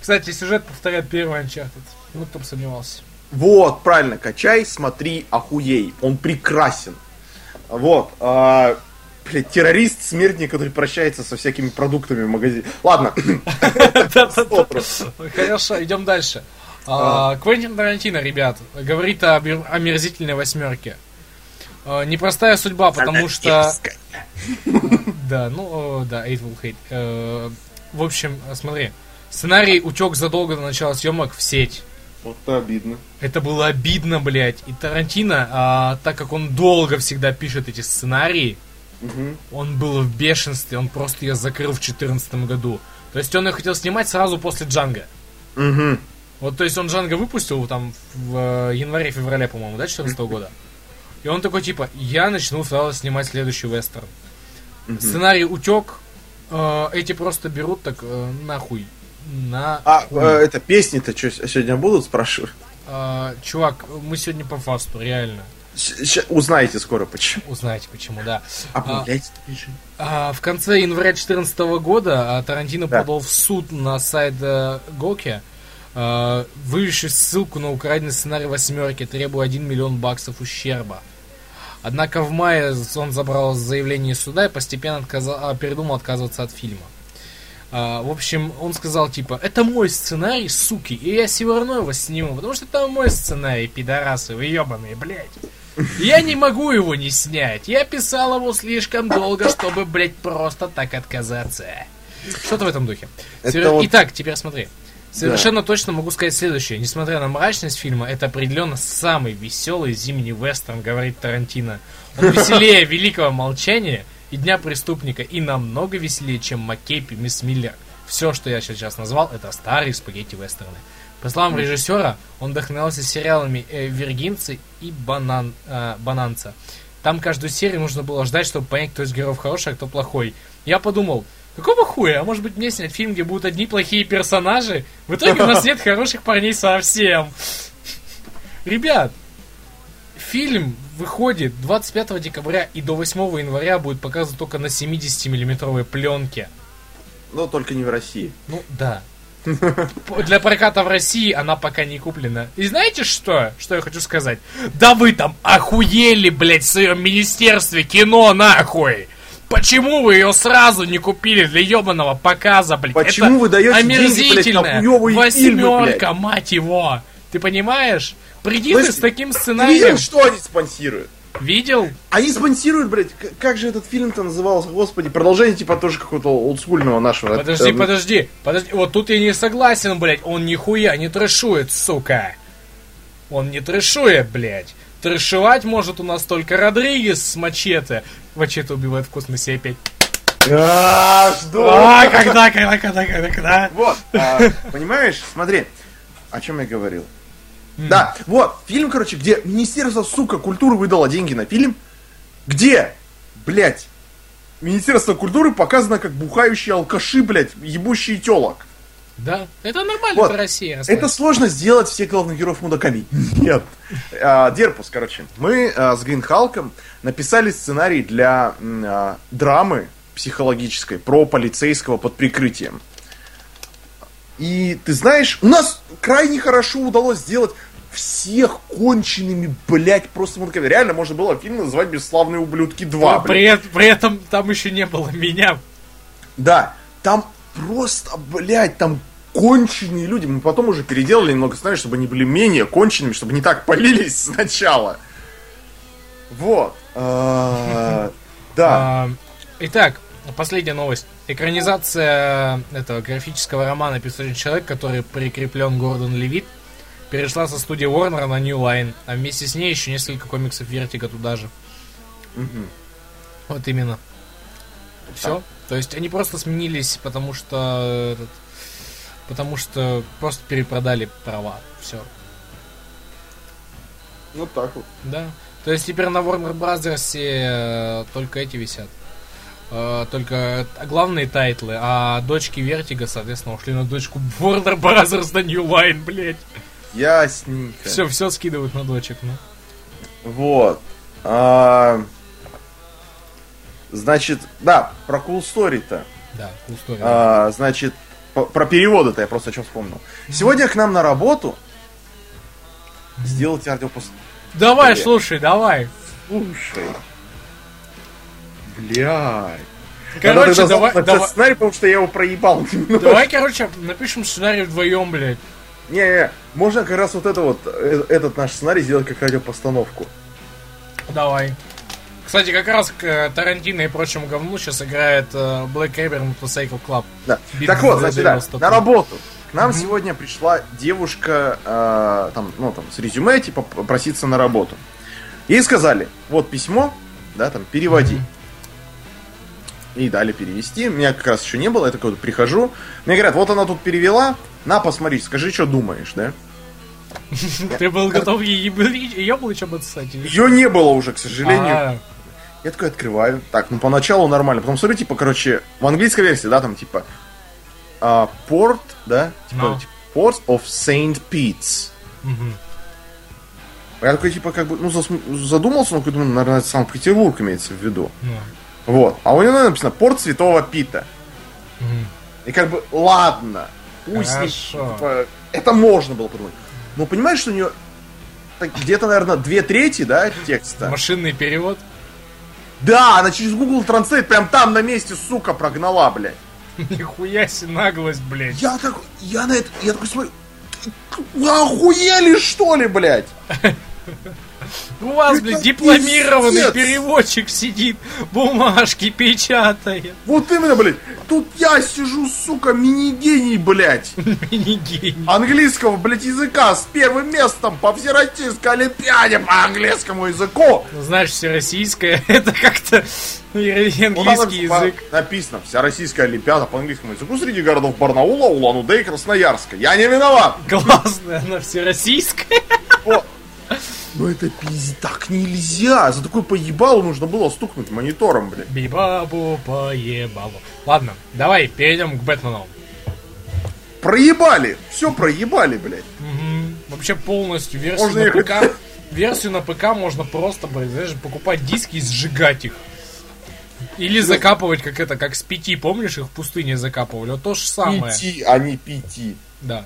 Кстати, сюжет повторяет первый Uncharted. Ну, кто бы сомневался. Вот, правильно, качай, смотри, охуей. Он прекрасен. Вот. а, блядь, террорист, смертник, который прощается со всякими продуктами в магазине. Ладно. Хорошо, идем дальше. А, Квентин Тарантино, ребят, говорит о омерзительной восьмерке. А, Непростая судьба, потому что... Да, ну, да, Eight will hate. Э, В общем, смотри. Сценарий утек задолго до начала съемок в сеть. Вот это обидно. Это было обидно, блядь. И Тарантино, а, так как он долго всегда пишет эти сценарии, Мгм. он был в бешенстве, он просто ее закрыл в 2014 году. То есть он ее хотел снимать сразу после Джанга. Мгм. Вот, то есть он Джанго выпустил там в э, январе-феврале, по-моему, да, 14 года. И он такой, типа, я начну сразу снимать следующий вестерн. Сценарий утек, э, эти просто берут так э, нахуй. На А, э, это песни-то что, сегодня будут, спрашиваю? Э, чувак, мы сегодня по фасту, реально. Щ- узнаете скоро почему. Узнаете почему, да. Обновляйте режим. А, в конце января 2014 года а, Тарантино Да. подал в суд на сайт Гоки, э, вывезший ссылку на украденный сценарий восьмерки, требуя 1 миллион баксов ущерба. Однако в мае он забрал заявление суда и постепенно отказа- а, передумал отказываться от фильма. А, в общем, он сказал, типа, это мой сценарий, суки, и я равно его сниму, потому что это мой сценарий, пидорасы, вы ебаные, блядь. Я не могу его не снять. Я писал его слишком долго, чтобы, блядь, просто так отказаться. Что-то в этом духе. Это Совер- вот- Итак, теперь смотри. Совершенно точно могу сказать следующее. Несмотря на мрачность фильма, это определенно самый веселый зимний вестерн, говорит Тарантино. Он веселее Великого Молчания и Дня Преступника и намного веселее, чем Маккейп и Мисс Миллер. Все, что я сейчас назвал, это старые спагетти вестерны. По словам режиссера, он вдохновился сериалами э, «Виргинцы» и «Банан, э, «Бананца». Там каждую серию нужно было ждать, чтобы понять, кто из героев хороший, а кто плохой. Я подумал, какого хуя? А может быть мне снять фильм, где будут одни плохие персонажи? В итоге у нас нет хороших парней совсем. Ребят, фильм выходит 25 декабря и до 8 января будет показан только на 70-миллиметровой пленке. Но только не в России. Ну, да. Для проката в России она пока не куплена. И знаете что? Что я хочу сказать? Да вы там охуели, блядь, в своем министерстве кино, нахуй! Почему вы ее сразу не купили для ебаного показа, блядь? Почему Это вы даете деньги, блядь, на омерзительная хуёвые фильмы, восьмерка, мать его! Ты понимаешь? Приди То ты с таким сценарием. видел, что они спонсируют? Видел? Они спонсируют, блядь, как же этот фильм-то назывался, господи, продолжение типа тоже какого-то олдскульного нашего. Подожди, Эм, подожди, подожди. Вот тут я не согласен, блядь. Он нихуя не трэшует, сука. Он не трэшует, блядь. Трэшевать может у нас только Родригес с мачете. Мачете убивает в космосе опять. А, жду. А, когда, когда, когда, когда, когда? Вот, а, понимаешь, смотри, о чем я говорил. Да, вот, фильм, короче, где Министерство, сука, культуры выдало деньги на фильм, где, блядь, Министерство культуры показано как бухающие алкаши, блядь, ебущие телок. Да, это нормально, Вот. это Россия. Это Аслан. сложно сделать всех главных героев мудаками. Нет. А, Дерпус, короче. Мы а, с Грин Халком написали сценарий для а, драмы психологической про полицейского под прикрытием. И ты знаешь, у нас крайне хорошо удалось сделать всех конченными, блядь, просто мудаками. Реально можно было фильм называть «Бесславные ублюдки 2». Но блядь. при, при этом там еще не было меня. Да, там просто, блядь, там конченые люди. Мы потом уже переделали немного сценарий, чтобы они были менее конченными, чтобы не так полились сначала. Вот. А, Да. А, Итак, последняя новость. Экранизация этого графического романа «Пистолет человек», который прикреплен Гордон Левит, перешла со студии Warner на New Line, а вместе с ней еще несколько комиксов Вертига туда же. Вот именно. Все. То есть они просто сменились, потому что этот, потому что просто перепродали права. Все. Вот так вот. Да. То есть теперь на Warner Bros. э, только эти висят. Э, только главные тайтлы, а дочки Вертига, соответственно, ушли на дочку Warner Bros. на New Line, блять. Ясненько. Все, все скидывают на дочек, ну. Вот. А, Значит, да, про Cool Story-то. Да, cool story. А, значит, про переводы-то я просто что вспомнил. Сегодня к нам на работу сделать радиопост... давай, блядь. слушай, давай. Слушай. Блядь. Короче, давай, давай, сценарий, потому что я его проебал. давай, короче, напишем сценарий вдвоем, блядь. Не-не, можно как раз вот это вот, э, этот наш сценарий сделать как радиопостановку. Давай. Кстати, как раз к э, Тарантино и прочему говну сейчас играет э, Black Rabbit Motorcycle Club. Да. Так вот, значит, да, 90 на работу. К нам сегодня пришла девушка, э, там, ну, там, с резюме, типа, проситься на работу. Ей сказали, вот письмо, да, там, переводи. И дали перевести. Меня как раз еще не было, я такой вот прихожу. Мне говорят, вот она тут перевела, на, посмотри, скажи, что думаешь, да? Ты был готов ей яблочем отсать? или Ее не было уже, к сожалению. Я такой открываю. Так, ну поначалу нормально. Потом смотрю, типа, короче, в английской версии, да, там, типа, а, порт, да, типа, Ну. типа, Port of Saint Pete's. мгм. Я такой, типа, как бы, ну, задумался, ну, такой, думаю, наверное, это Санкт-Петербург имеется в виду. Ну, Вот. А у него написано Порт Святого Пита. мгм. И как бы, ладно, пусть не- типа, это можно было подумать. Но понимаешь, что у нее так, где-то, наверное, две трети, да, текста. Машинный перевод. Да, она через Google Translate прям там на месте, сука, прогнала, блядь. Нихуя себе наглость, блядь. Я так, я на это, я такой смотрю, вы охуели, что ли, блядь? У вас, блядь, дипломированный переводчик сидит, бумажки печатает. Вот именно, блядь. тут я сижу, сука, мини-гений, блядь. Мини-гений. Английского, блядь, языка с первым местом по Всероссийской Олимпиаде по английскому языку. Ну, знаешь, всероссийское, это как-то английский язык. Написано, Всероссийская Олимпиада по английскому языку среди городов Барнаула, Улан-Удэ и Красноярска. Я не виноват. Классная, она всероссийская. Ну это пиздец, так нельзя. За такой поебалу нужно было стукнуть монитором, блядь. Бибабу поебалу. Ладно, давай перейдем к Бэтмену. Проебали, все проебали, блядь. Мгм. Вообще полностью версию Можно на. ПК. Версию на ПК можно просто, блядь, знаешь, покупать диски и сжигать их. Или закапывать, как это, как с пяти, помнишь, их в пустыне закапывали? Вот то же самое. Пяти, а не пяти. Да.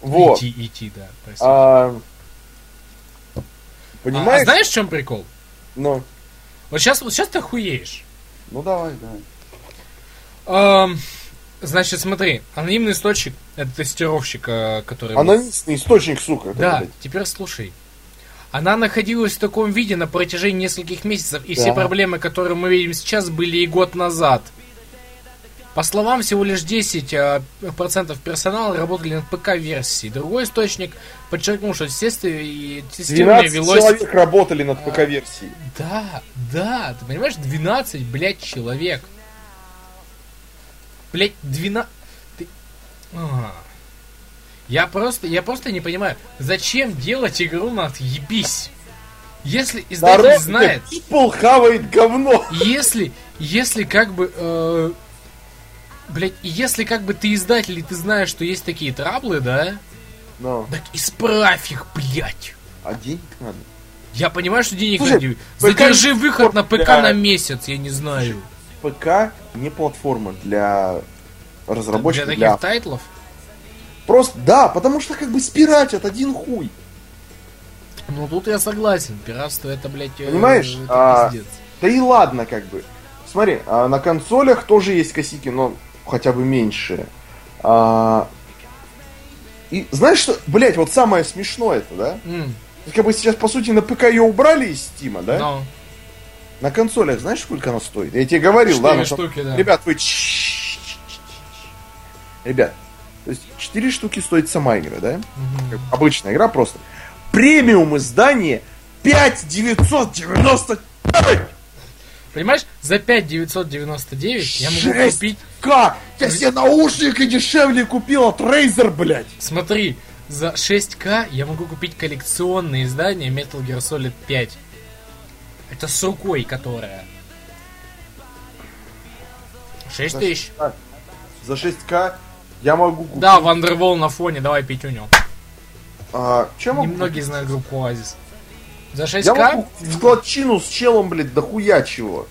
Вот. Идти, идти, да. А, А- Понимаешь? а знаешь, в чем прикол? Ну, Вот сейчас, вот сейчас ты охуеешь. ну давай, давай. Ам, значит, смотри, анонимный источник, это тестировщик, э, который... Анонистный источник, сука. Да, блядь. теперь слушай. Она находилась в таком виде на протяжении нескольких месяцев, и Да. все проблемы, которые мы видим сейчас, были и год назад. По словам, всего лишь 10% э, персонала работали над ПК-версией. Другой источник подчеркнул, что тестирование, и тестирование 12 велось... человек работали над ПК-версией. Да, да, ты понимаешь, 12, блядь, человек. Блядь, 12... Ты... А. Я просто, я просто не понимаю, зачем делать игру на отъебись? Если издатель Народ, знает, People хавает говно. если, если как бы, э, блядь, если как бы ты издатель и ты знаешь, что есть такие траблы, да, Но. так исправь их, блядь. А денег надо. Я понимаю, что денег Слушай, надо. ПК Задержи выход на ПК для- на месяц, я не знаю. ПК не платформа для разработчиков. Для Для таких тайтлов? Просто, да, потому что как бы спиратят один хуй. Ну тут я согласен. Пиратство это, блядь, э, Понимаешь? это А, пиздец. Да и ладно, как бы. Смотри, а на консолях тоже есть косяки, но хотя бы меньше. А, И знаешь что, блять, вот самое смешное это, да? М, Как бы сейчас, по сути, на ПК ее убрали из Стима, да? но. На консолях знаешь, сколько она стоит? Я тебе говорил, да? Штуки, да. Ребят, вы... Ребят, то есть 4 штуки стоит сама игра, да? Как обычная игра просто. Премиум издание 5990 Понимаешь, за 5999 я могу Жесть! купить... К! Я себе наушники дешевле купил от Razer, блядь! Смотри, за 6к я могу купить коллекционное издание Metal Gear Solid 5. Это с рукой, которая. 6 тысяч. За 6к я могу купить... Да, Вандервол на фоне, давай пятюню. А, чем могу Немногие знают группу Оазис. За Я 6к? могу в складчину с челом, блядь, дохуя чего.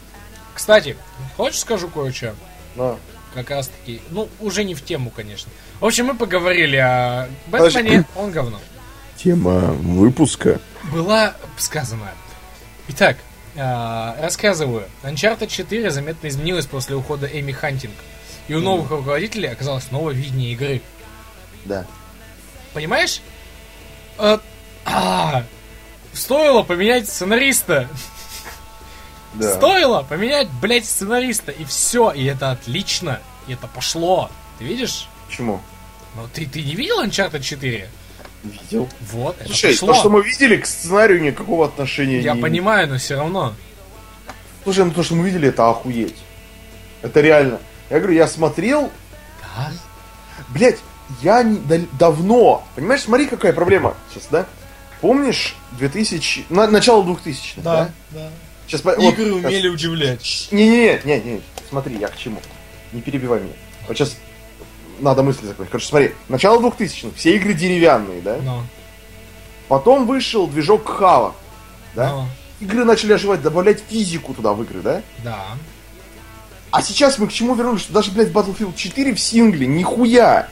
Кстати, хочешь скажу кое-что? На. Как раз таки, ну, уже не в тему, конечно. В общем, мы поговорили о. Бэтмене, он говно. Тема выпуска. Была сказана. Итак, а, рассказываю. Uncharted 4 заметно изменилась после ухода Эми Хантинг. И у новых руководителей оказалось новое видение игры. Да. Понимаешь? А, а, стоило поменять сценариста. Да. Стоило поменять, блядь, сценариста. И все. И это отлично. И это пошло. Ты видишь? Почему? Ну ты, ты не видел Uncharted 4? Видел. Вот, это Слушай, пошло. то, что мы видели, к сценарию никакого отношения Я не понимаю, но все равно. Слушай, ну то, что мы видели, это охуеть. Это реально. Я говорю, я смотрел, Да. блять, я не, дал- давно, понимаешь, смотри, какая проблема сейчас, да? Помнишь 2000, на, начало 2000 да? да. Сейчас, по- Игры вот, умели удивлять. Не-не-не, не, не, смотри, я к чему. Не перебивай меня. Вот сейчас надо мысли закончить. Короче, смотри, начало 2000 все игры деревянные, да? Но, Потом вышел движок Хава, да? но, Игры начали оживать, добавлять физику туда в игры, да? да. А сейчас мы к чему вернулись, что даже, блядь, Battlefield 4 в сингле, нихуя,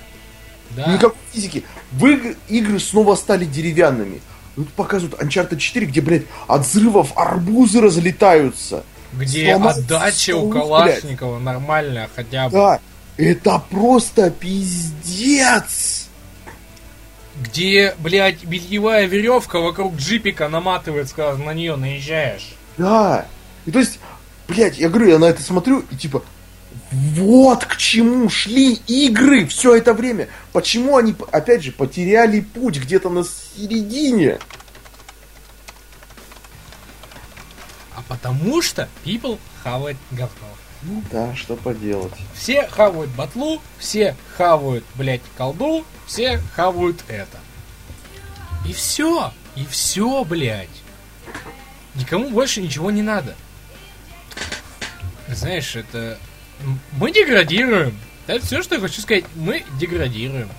Да. никакой физики. В иг- игры снова стали деревянными. Тут показывают Uncharted 4, где, блядь, от взрывов арбузы разлетаются. Где отдача у Калашникова нормальная хотя бы. Да, это просто пиздец. Где, блядь, бельевая веревка вокруг джипика наматывается, когда на нее наезжаешь. Да. И то есть, блядь, я говорю, я на это смотрю, и типа, Вот к чему шли игры все это время. Почему они, опять же, потеряли путь где-то на середине? А потому что people хавает говно. Ну да, что поделать. Все хавают батлу, все хавают, блядь, колду, все хавают это. И все. И все, блядь. Никому больше ничего не надо. Знаешь, это... Мы деградируем. Это все, что я хочу сказать. Мы деградируем.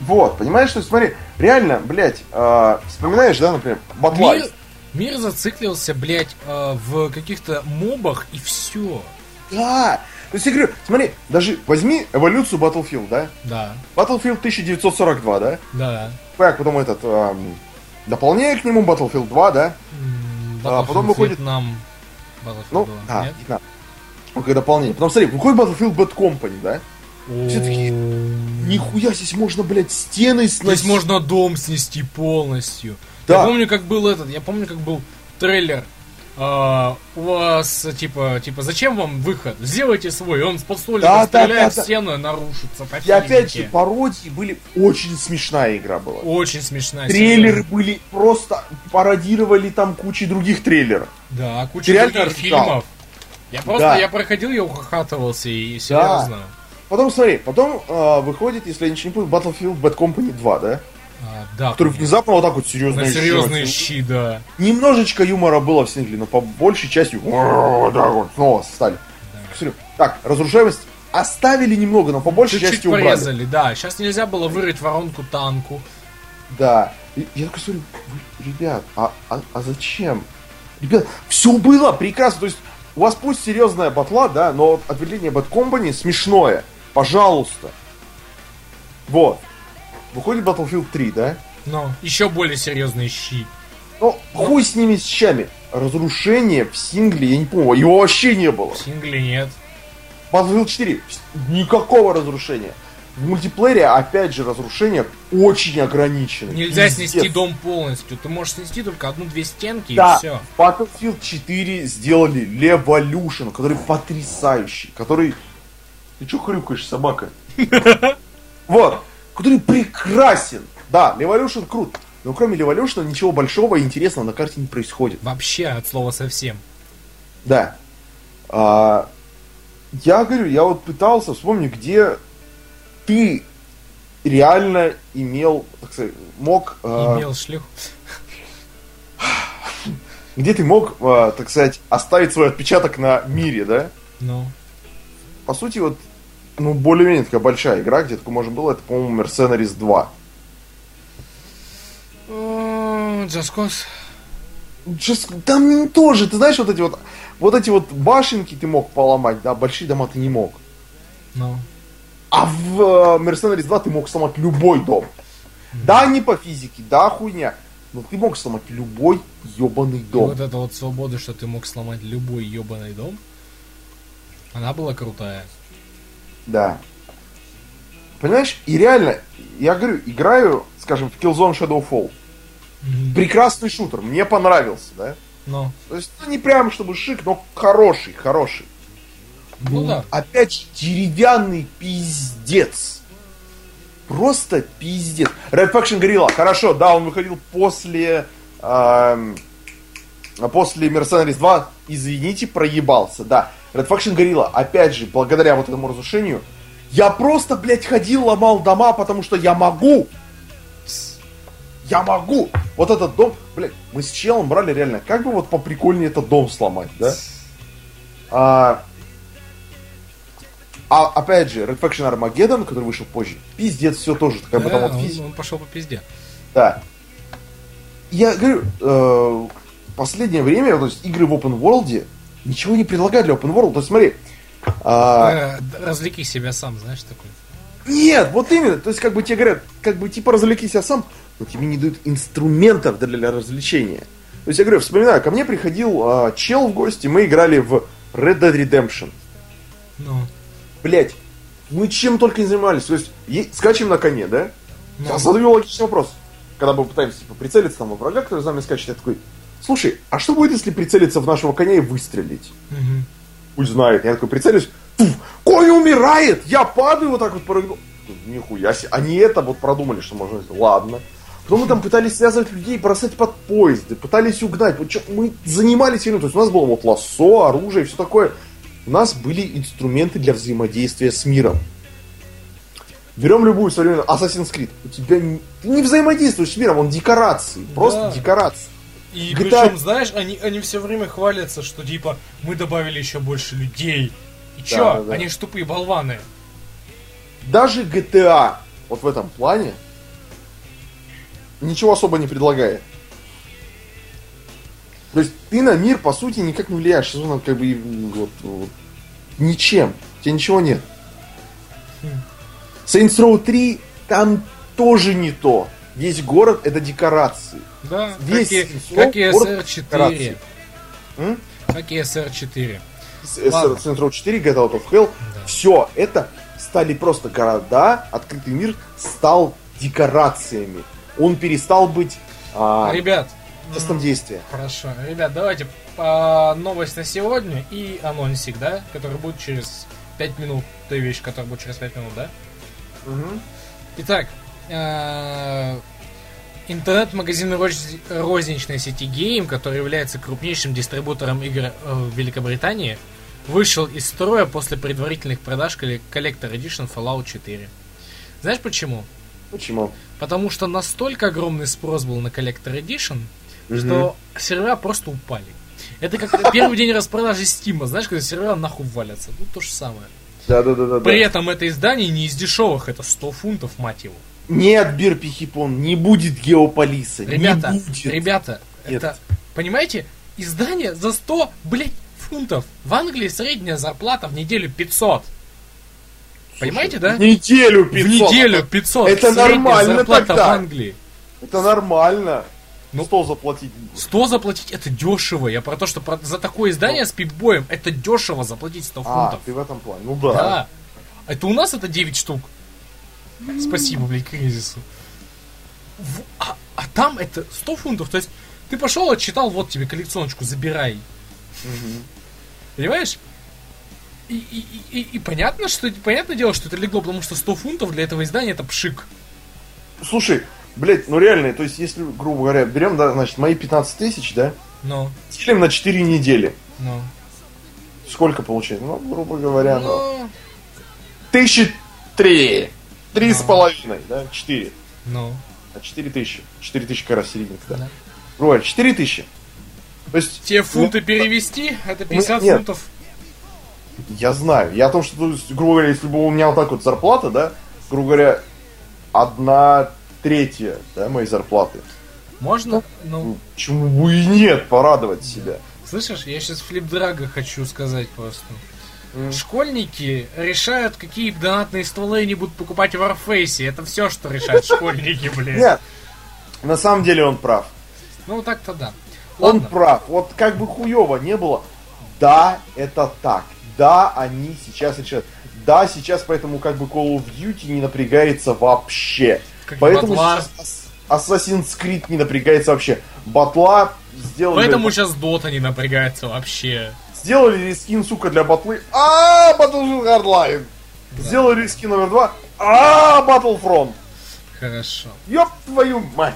Вот, понимаешь, что смотри, реально, блядь, э, вспоминаешь, да, например, Батлайз. Мир, мир зациклился, блядь, э, в каких-то мобах и все. Да. То есть я говорю, смотри, даже возьми эволюцию Battlefield, да? Да, Battlefield 1942, да? да. Как потом этот, эм, дополнение к нему Battlefield 2, да? М, А, потом Battlefield выходит- Vietnam. Battlefield Ну, 2, да, нет? Ну, как дополнение. Потом смотри, выходит Battlefield Bad Company, да? Все такие, нихуя здесь можно, блядь, стены сносить. Здесь можно дом снести полностью. Да. Я помню, как был этот, я помню, как был трейлер. А, у вас, типа, типа, зачем вам выход? Сделайте свой. Он с подстольника Да, да, стреляет да, да. в стену и нарушится по И опять же, пародии были очень смешная игра была. Очень смешная. Трейлеры серия. были просто пародировали там кучи других трейлеров. Да, куча Ты других фильмов. Я просто, Да. я проходил, я ухахатывался и серьезно. Потом смотри, потом э, выходит, если я ничего не помню, Battlefield Bad Company 2, да? А, да, Который внезапно вот так вот серьезно на серьезные щи, да. Немножечко юмора было в сингле, но по большей части так вот снова стали. Смотри, Так, разрушаемость оставили немного, но по большей Чуть-чуть части убрали. порезали, да. Сейчас нельзя было вырыть воронку танку. Да. И я такой смотрю, «Вы, ребят, а, а, а зачем? Ребят, все было прекрасно. То есть у вас пусть серьезная батла, да, но ответвление Bad Company смешное. Пожалуйста. Вот. Выходит Battlefield 3, да? Но еще более серьезные щи. Ну, хуй с ними с щами. Разрушение в сингле, я не помню, его вообще не было. В сингле нет. Battlefield 4, никакого разрушения. В мультиплеере, опять же, разрушение очень ограничено. Нельзя Пиздец. снести дом полностью. Ты можешь снести только одну-две стенки Да, и все. Battlefield 4 сделали Levolution, который потрясающий, который... Ты чё хрюкаешь, собака? Вот, который прекрасен. Да, Levolution крут. Но кроме Levolution ничего большого и интересного на карте не происходит. Вообще от слова совсем. Да. А, я говорю, я вот пытался вспомнить, где ты реально имел, так сказать, мог... а, Имел шлюх. где ты мог, а, так сказать, оставить свой отпечаток на мире, да? Ну. По сути, вот, ну, более-менее такая большая игра, где такое можно было, это, по-моему, Mercenaries 2. Джаскос. Just- Там тоже, ты знаешь, вот эти вот, вот эти вот башенки ты мог поломать, да, большие дома ты не мог. Ну. А в э, Mercenaries 2 ты мог сломать любой дом. Да, не по физике, да, хуйня. Но ты мог сломать любой ебаный И дом. вот эта вот свобода, что ты мог сломать любой ебаный дом, она была крутая. Да. Понимаешь, и реально, я говорю, играю, скажем, в Killzone Shadowfall. Мгм. Прекрасный шутер, мне понравился, да? Ну. То есть, ну, не прям чтобы шик, но хороший, хороший. Ну да. Опять же, деревянный пиздец. Просто пиздец. Red Faction Gorilla, хорошо, да, он выходил после... эм, после Mercenaries 2, извините, проебался, да. Red Faction Gorilla, опять же, благодаря вот этому разрушению, я просто, блядь, ходил, ломал дома, потому что я могу. Я могу. Вот этот дом, блядь, мы с челом брали реально, как бы вот поприкольнее этот дом сломать, да? А, а опять же, Red Faction Armageddon, который вышел позже, пиздец, все тоже, как бы там Да, вот он, он пошел по пизде. Да. Я говорю, э, последнее время, то есть игры в open world ничего не предлагают для open world. То есть смотри, а, Э, развлеки себя сам, знаешь, такой. нет, вот именно, то есть как бы тебе говорят, как бы типа развлеки себя сам, но тебе не дают инструментов для, для развлечения. То есть я говорю, вспоминаю, ко мне приходил а, чел в гости, мы играли в Red Dead Redemption. Ну. Блять, мы чем только не занимались. То есть скачем на коне, да? Ну. Я задаю логичный вопрос. Когда мы пытаемся типа, прицелиться там во врага, который за нами скачет, я такой, слушай, а что будет, если прицелиться в нашего коня и выстрелить? Мгм. Пусть знает. Я такой прицелюсь, Фу, конь умирает, я падаю вот так вот прыгну. Нихуя себе. Они это вот продумали, что можно сделать. Ладно. Потом мы там пытались связывать людей, бросать под поезды, пытались угнать. Вот Мы занимались фильмом, то есть у нас было вот лассо, оружие, все такое. У нас были инструменты для взаимодействия с миром. Берем любую современную Assassin's Creed. У тебя не- ты не взаимодействуешь с миром, он декорации. Просто Да. декорации. И GTA причем, знаешь, они, они все время хвалятся, что типа мы добавили еще больше людей. И чё? Да, да, да. Они ж тупые болваны. Даже GTA вот в этом плане ничего особо не предлагает. То есть ты на мир, по сути, никак не влияешь. Он как бы и, вот, вот, ничем. У тебя ничего нет. Saints Row 3 там тоже не то. Весь город это декорации. Да, Весь как и, как и город SR4. декорации. М? Как и SR4. С- Ладно. Saints Row 4, Get Out of Hell. Все это стали просто города, открытый мир стал декорациями. Он перестал быть а, Ребят, местом действия. Хорошо. Ребят, давайте по новость на сегодня и анонсик, да, который будет через 5 минут. Той вещь, которая будет через 5 минут, да? Мгм. Итак, э, интернет-магазин роз- розничной сети Game, который является крупнейшим дистрибутором игр э, в Великобритании, вышел из строя после предварительных продаж Collector Edition Fallout 4. Знаешь почему? Почему? Потому что настолько огромный спрос был на Collector Edition, что сервера просто упали. Это как первый день распродажи Steam, знаешь, когда сервера нахуй валятся. Ну, то же самое. Да, да, да, да. При этом это издание не из дешевых, это 100 фунтов, мать его. Нет, Бир Пихипон, не будет геополиса. Ребята, не будет. ребята, Нет. это, понимаете, издание за 100, блядь, фунтов. В Англии средняя зарплата в неделю 500. Понимаете, да? В неделю 500. В неделю 500. Это Средняя нормально зарплата тогда. в Англии. Это нормально. Ну. 100 заплатить. 100 заплатить это дешево. Я про то, что про- за такое издание с пипбоем это дешево заплатить 100 А, фунтов. ты в этом плане. Ну да. Да. Это у нас это 9 штук. Спасибо, блядь, кризису. В- а, а там это 100 фунтов. То есть ты пошел, отчитал, вот тебе коллекционочку, забирай. Понимаешь? И, и, и, и- и понятно, что понятное дело, что это легло, потому что 100 фунтов для этого издания это пшик. Слушай, блядь, ну реально, то есть если, грубо говоря, берем, да, значит, мои 15 тысяч, да, Но, делим на 4 недели. но. Сколько получается? Ну, грубо говоря, ну... Но, Тысячи три. Три с Ну. половиной, да? Четыре. но. А четыре тысячи. Четыре тысячи как раз серединка, да. Да. Четыре тысячи. То есть... Те фунты ну, перевести, это 50 нет. фунтов. Я знаю. Я о том, что, грубо говоря, если бы у меня вот так вот зарплата, да, грубо говоря, одна третья, да, моей зарплаты. Можно? Ну, Ну, Почему бы и нет, порадовать себя. Слышишь, я сейчас флип-драга хочу сказать просто. Школьники решают, какие донатные стволы они будут покупать в Warface. Это все, что решают школьники, блин. Нет, на самом деле он прав. Ну, так-то да. Он Ладно. прав. Вот как бы хуево не было. Да, это так. Да, они сейчас решают. Да, сейчас поэтому как бы Call of Duty не напрягается вообще. Как поэтому батла. сейчас Ас- Assassin's Creed не напрягается вообще. Батла сделали... Поэтому сейчас Дота не напрягается вообще. Сделали рескин, сука, для батлы. А, Battlefield Hardline. Сделали рескин номер два. А, Battlefront. Хорошо. Ёб твою мать.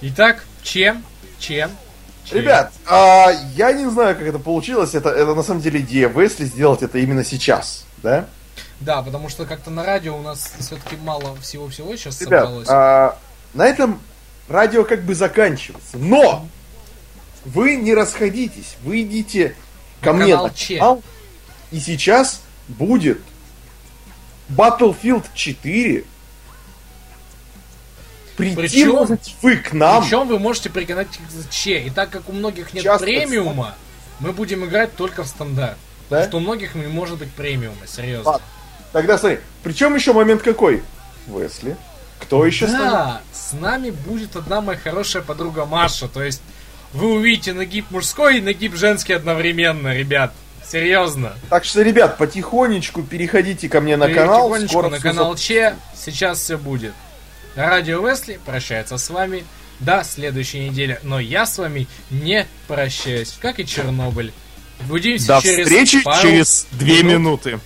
Итак, чем? Чем? Чем? Ребят, а, я не знаю, как это получилось. Это, это на самом деле идея Весли сделать это именно сейчас, да? Да, потому что как-то на радио у нас все-таки мало всего-всего сейчас Ребят, собралось. а, на этом радио как бы заканчивается. Но вы не расходитесь, вы идите ко На мне канал на канал, и сейчас будет Battlefield 4. Прийти Причем- можете вы к нам. Причем вы можете приканать Че. И так как у многих нет Часто премиума, мы будем играть только в стандарт. Да? Потому что у многих не может быть премиума, серьезно. Ладно. Тогда смотри, причем еще момент какой? Весли. Кто еще? Да, с нами будет одна моя хорошая подруга Маша. То есть вы увидите нагиб мужской и нагиб женский одновременно, ребят. Серьезно. Так что, ребят, потихонечку переходите ко мне на канал. Потихонечку Скоро на канал Че. Сейчас все будет. Радио Весли прощается с вами до следующей недели. Но я с вами не прощаюсь, как и Чернобыль. Увидимся До через встречи пару через две минут. минуты.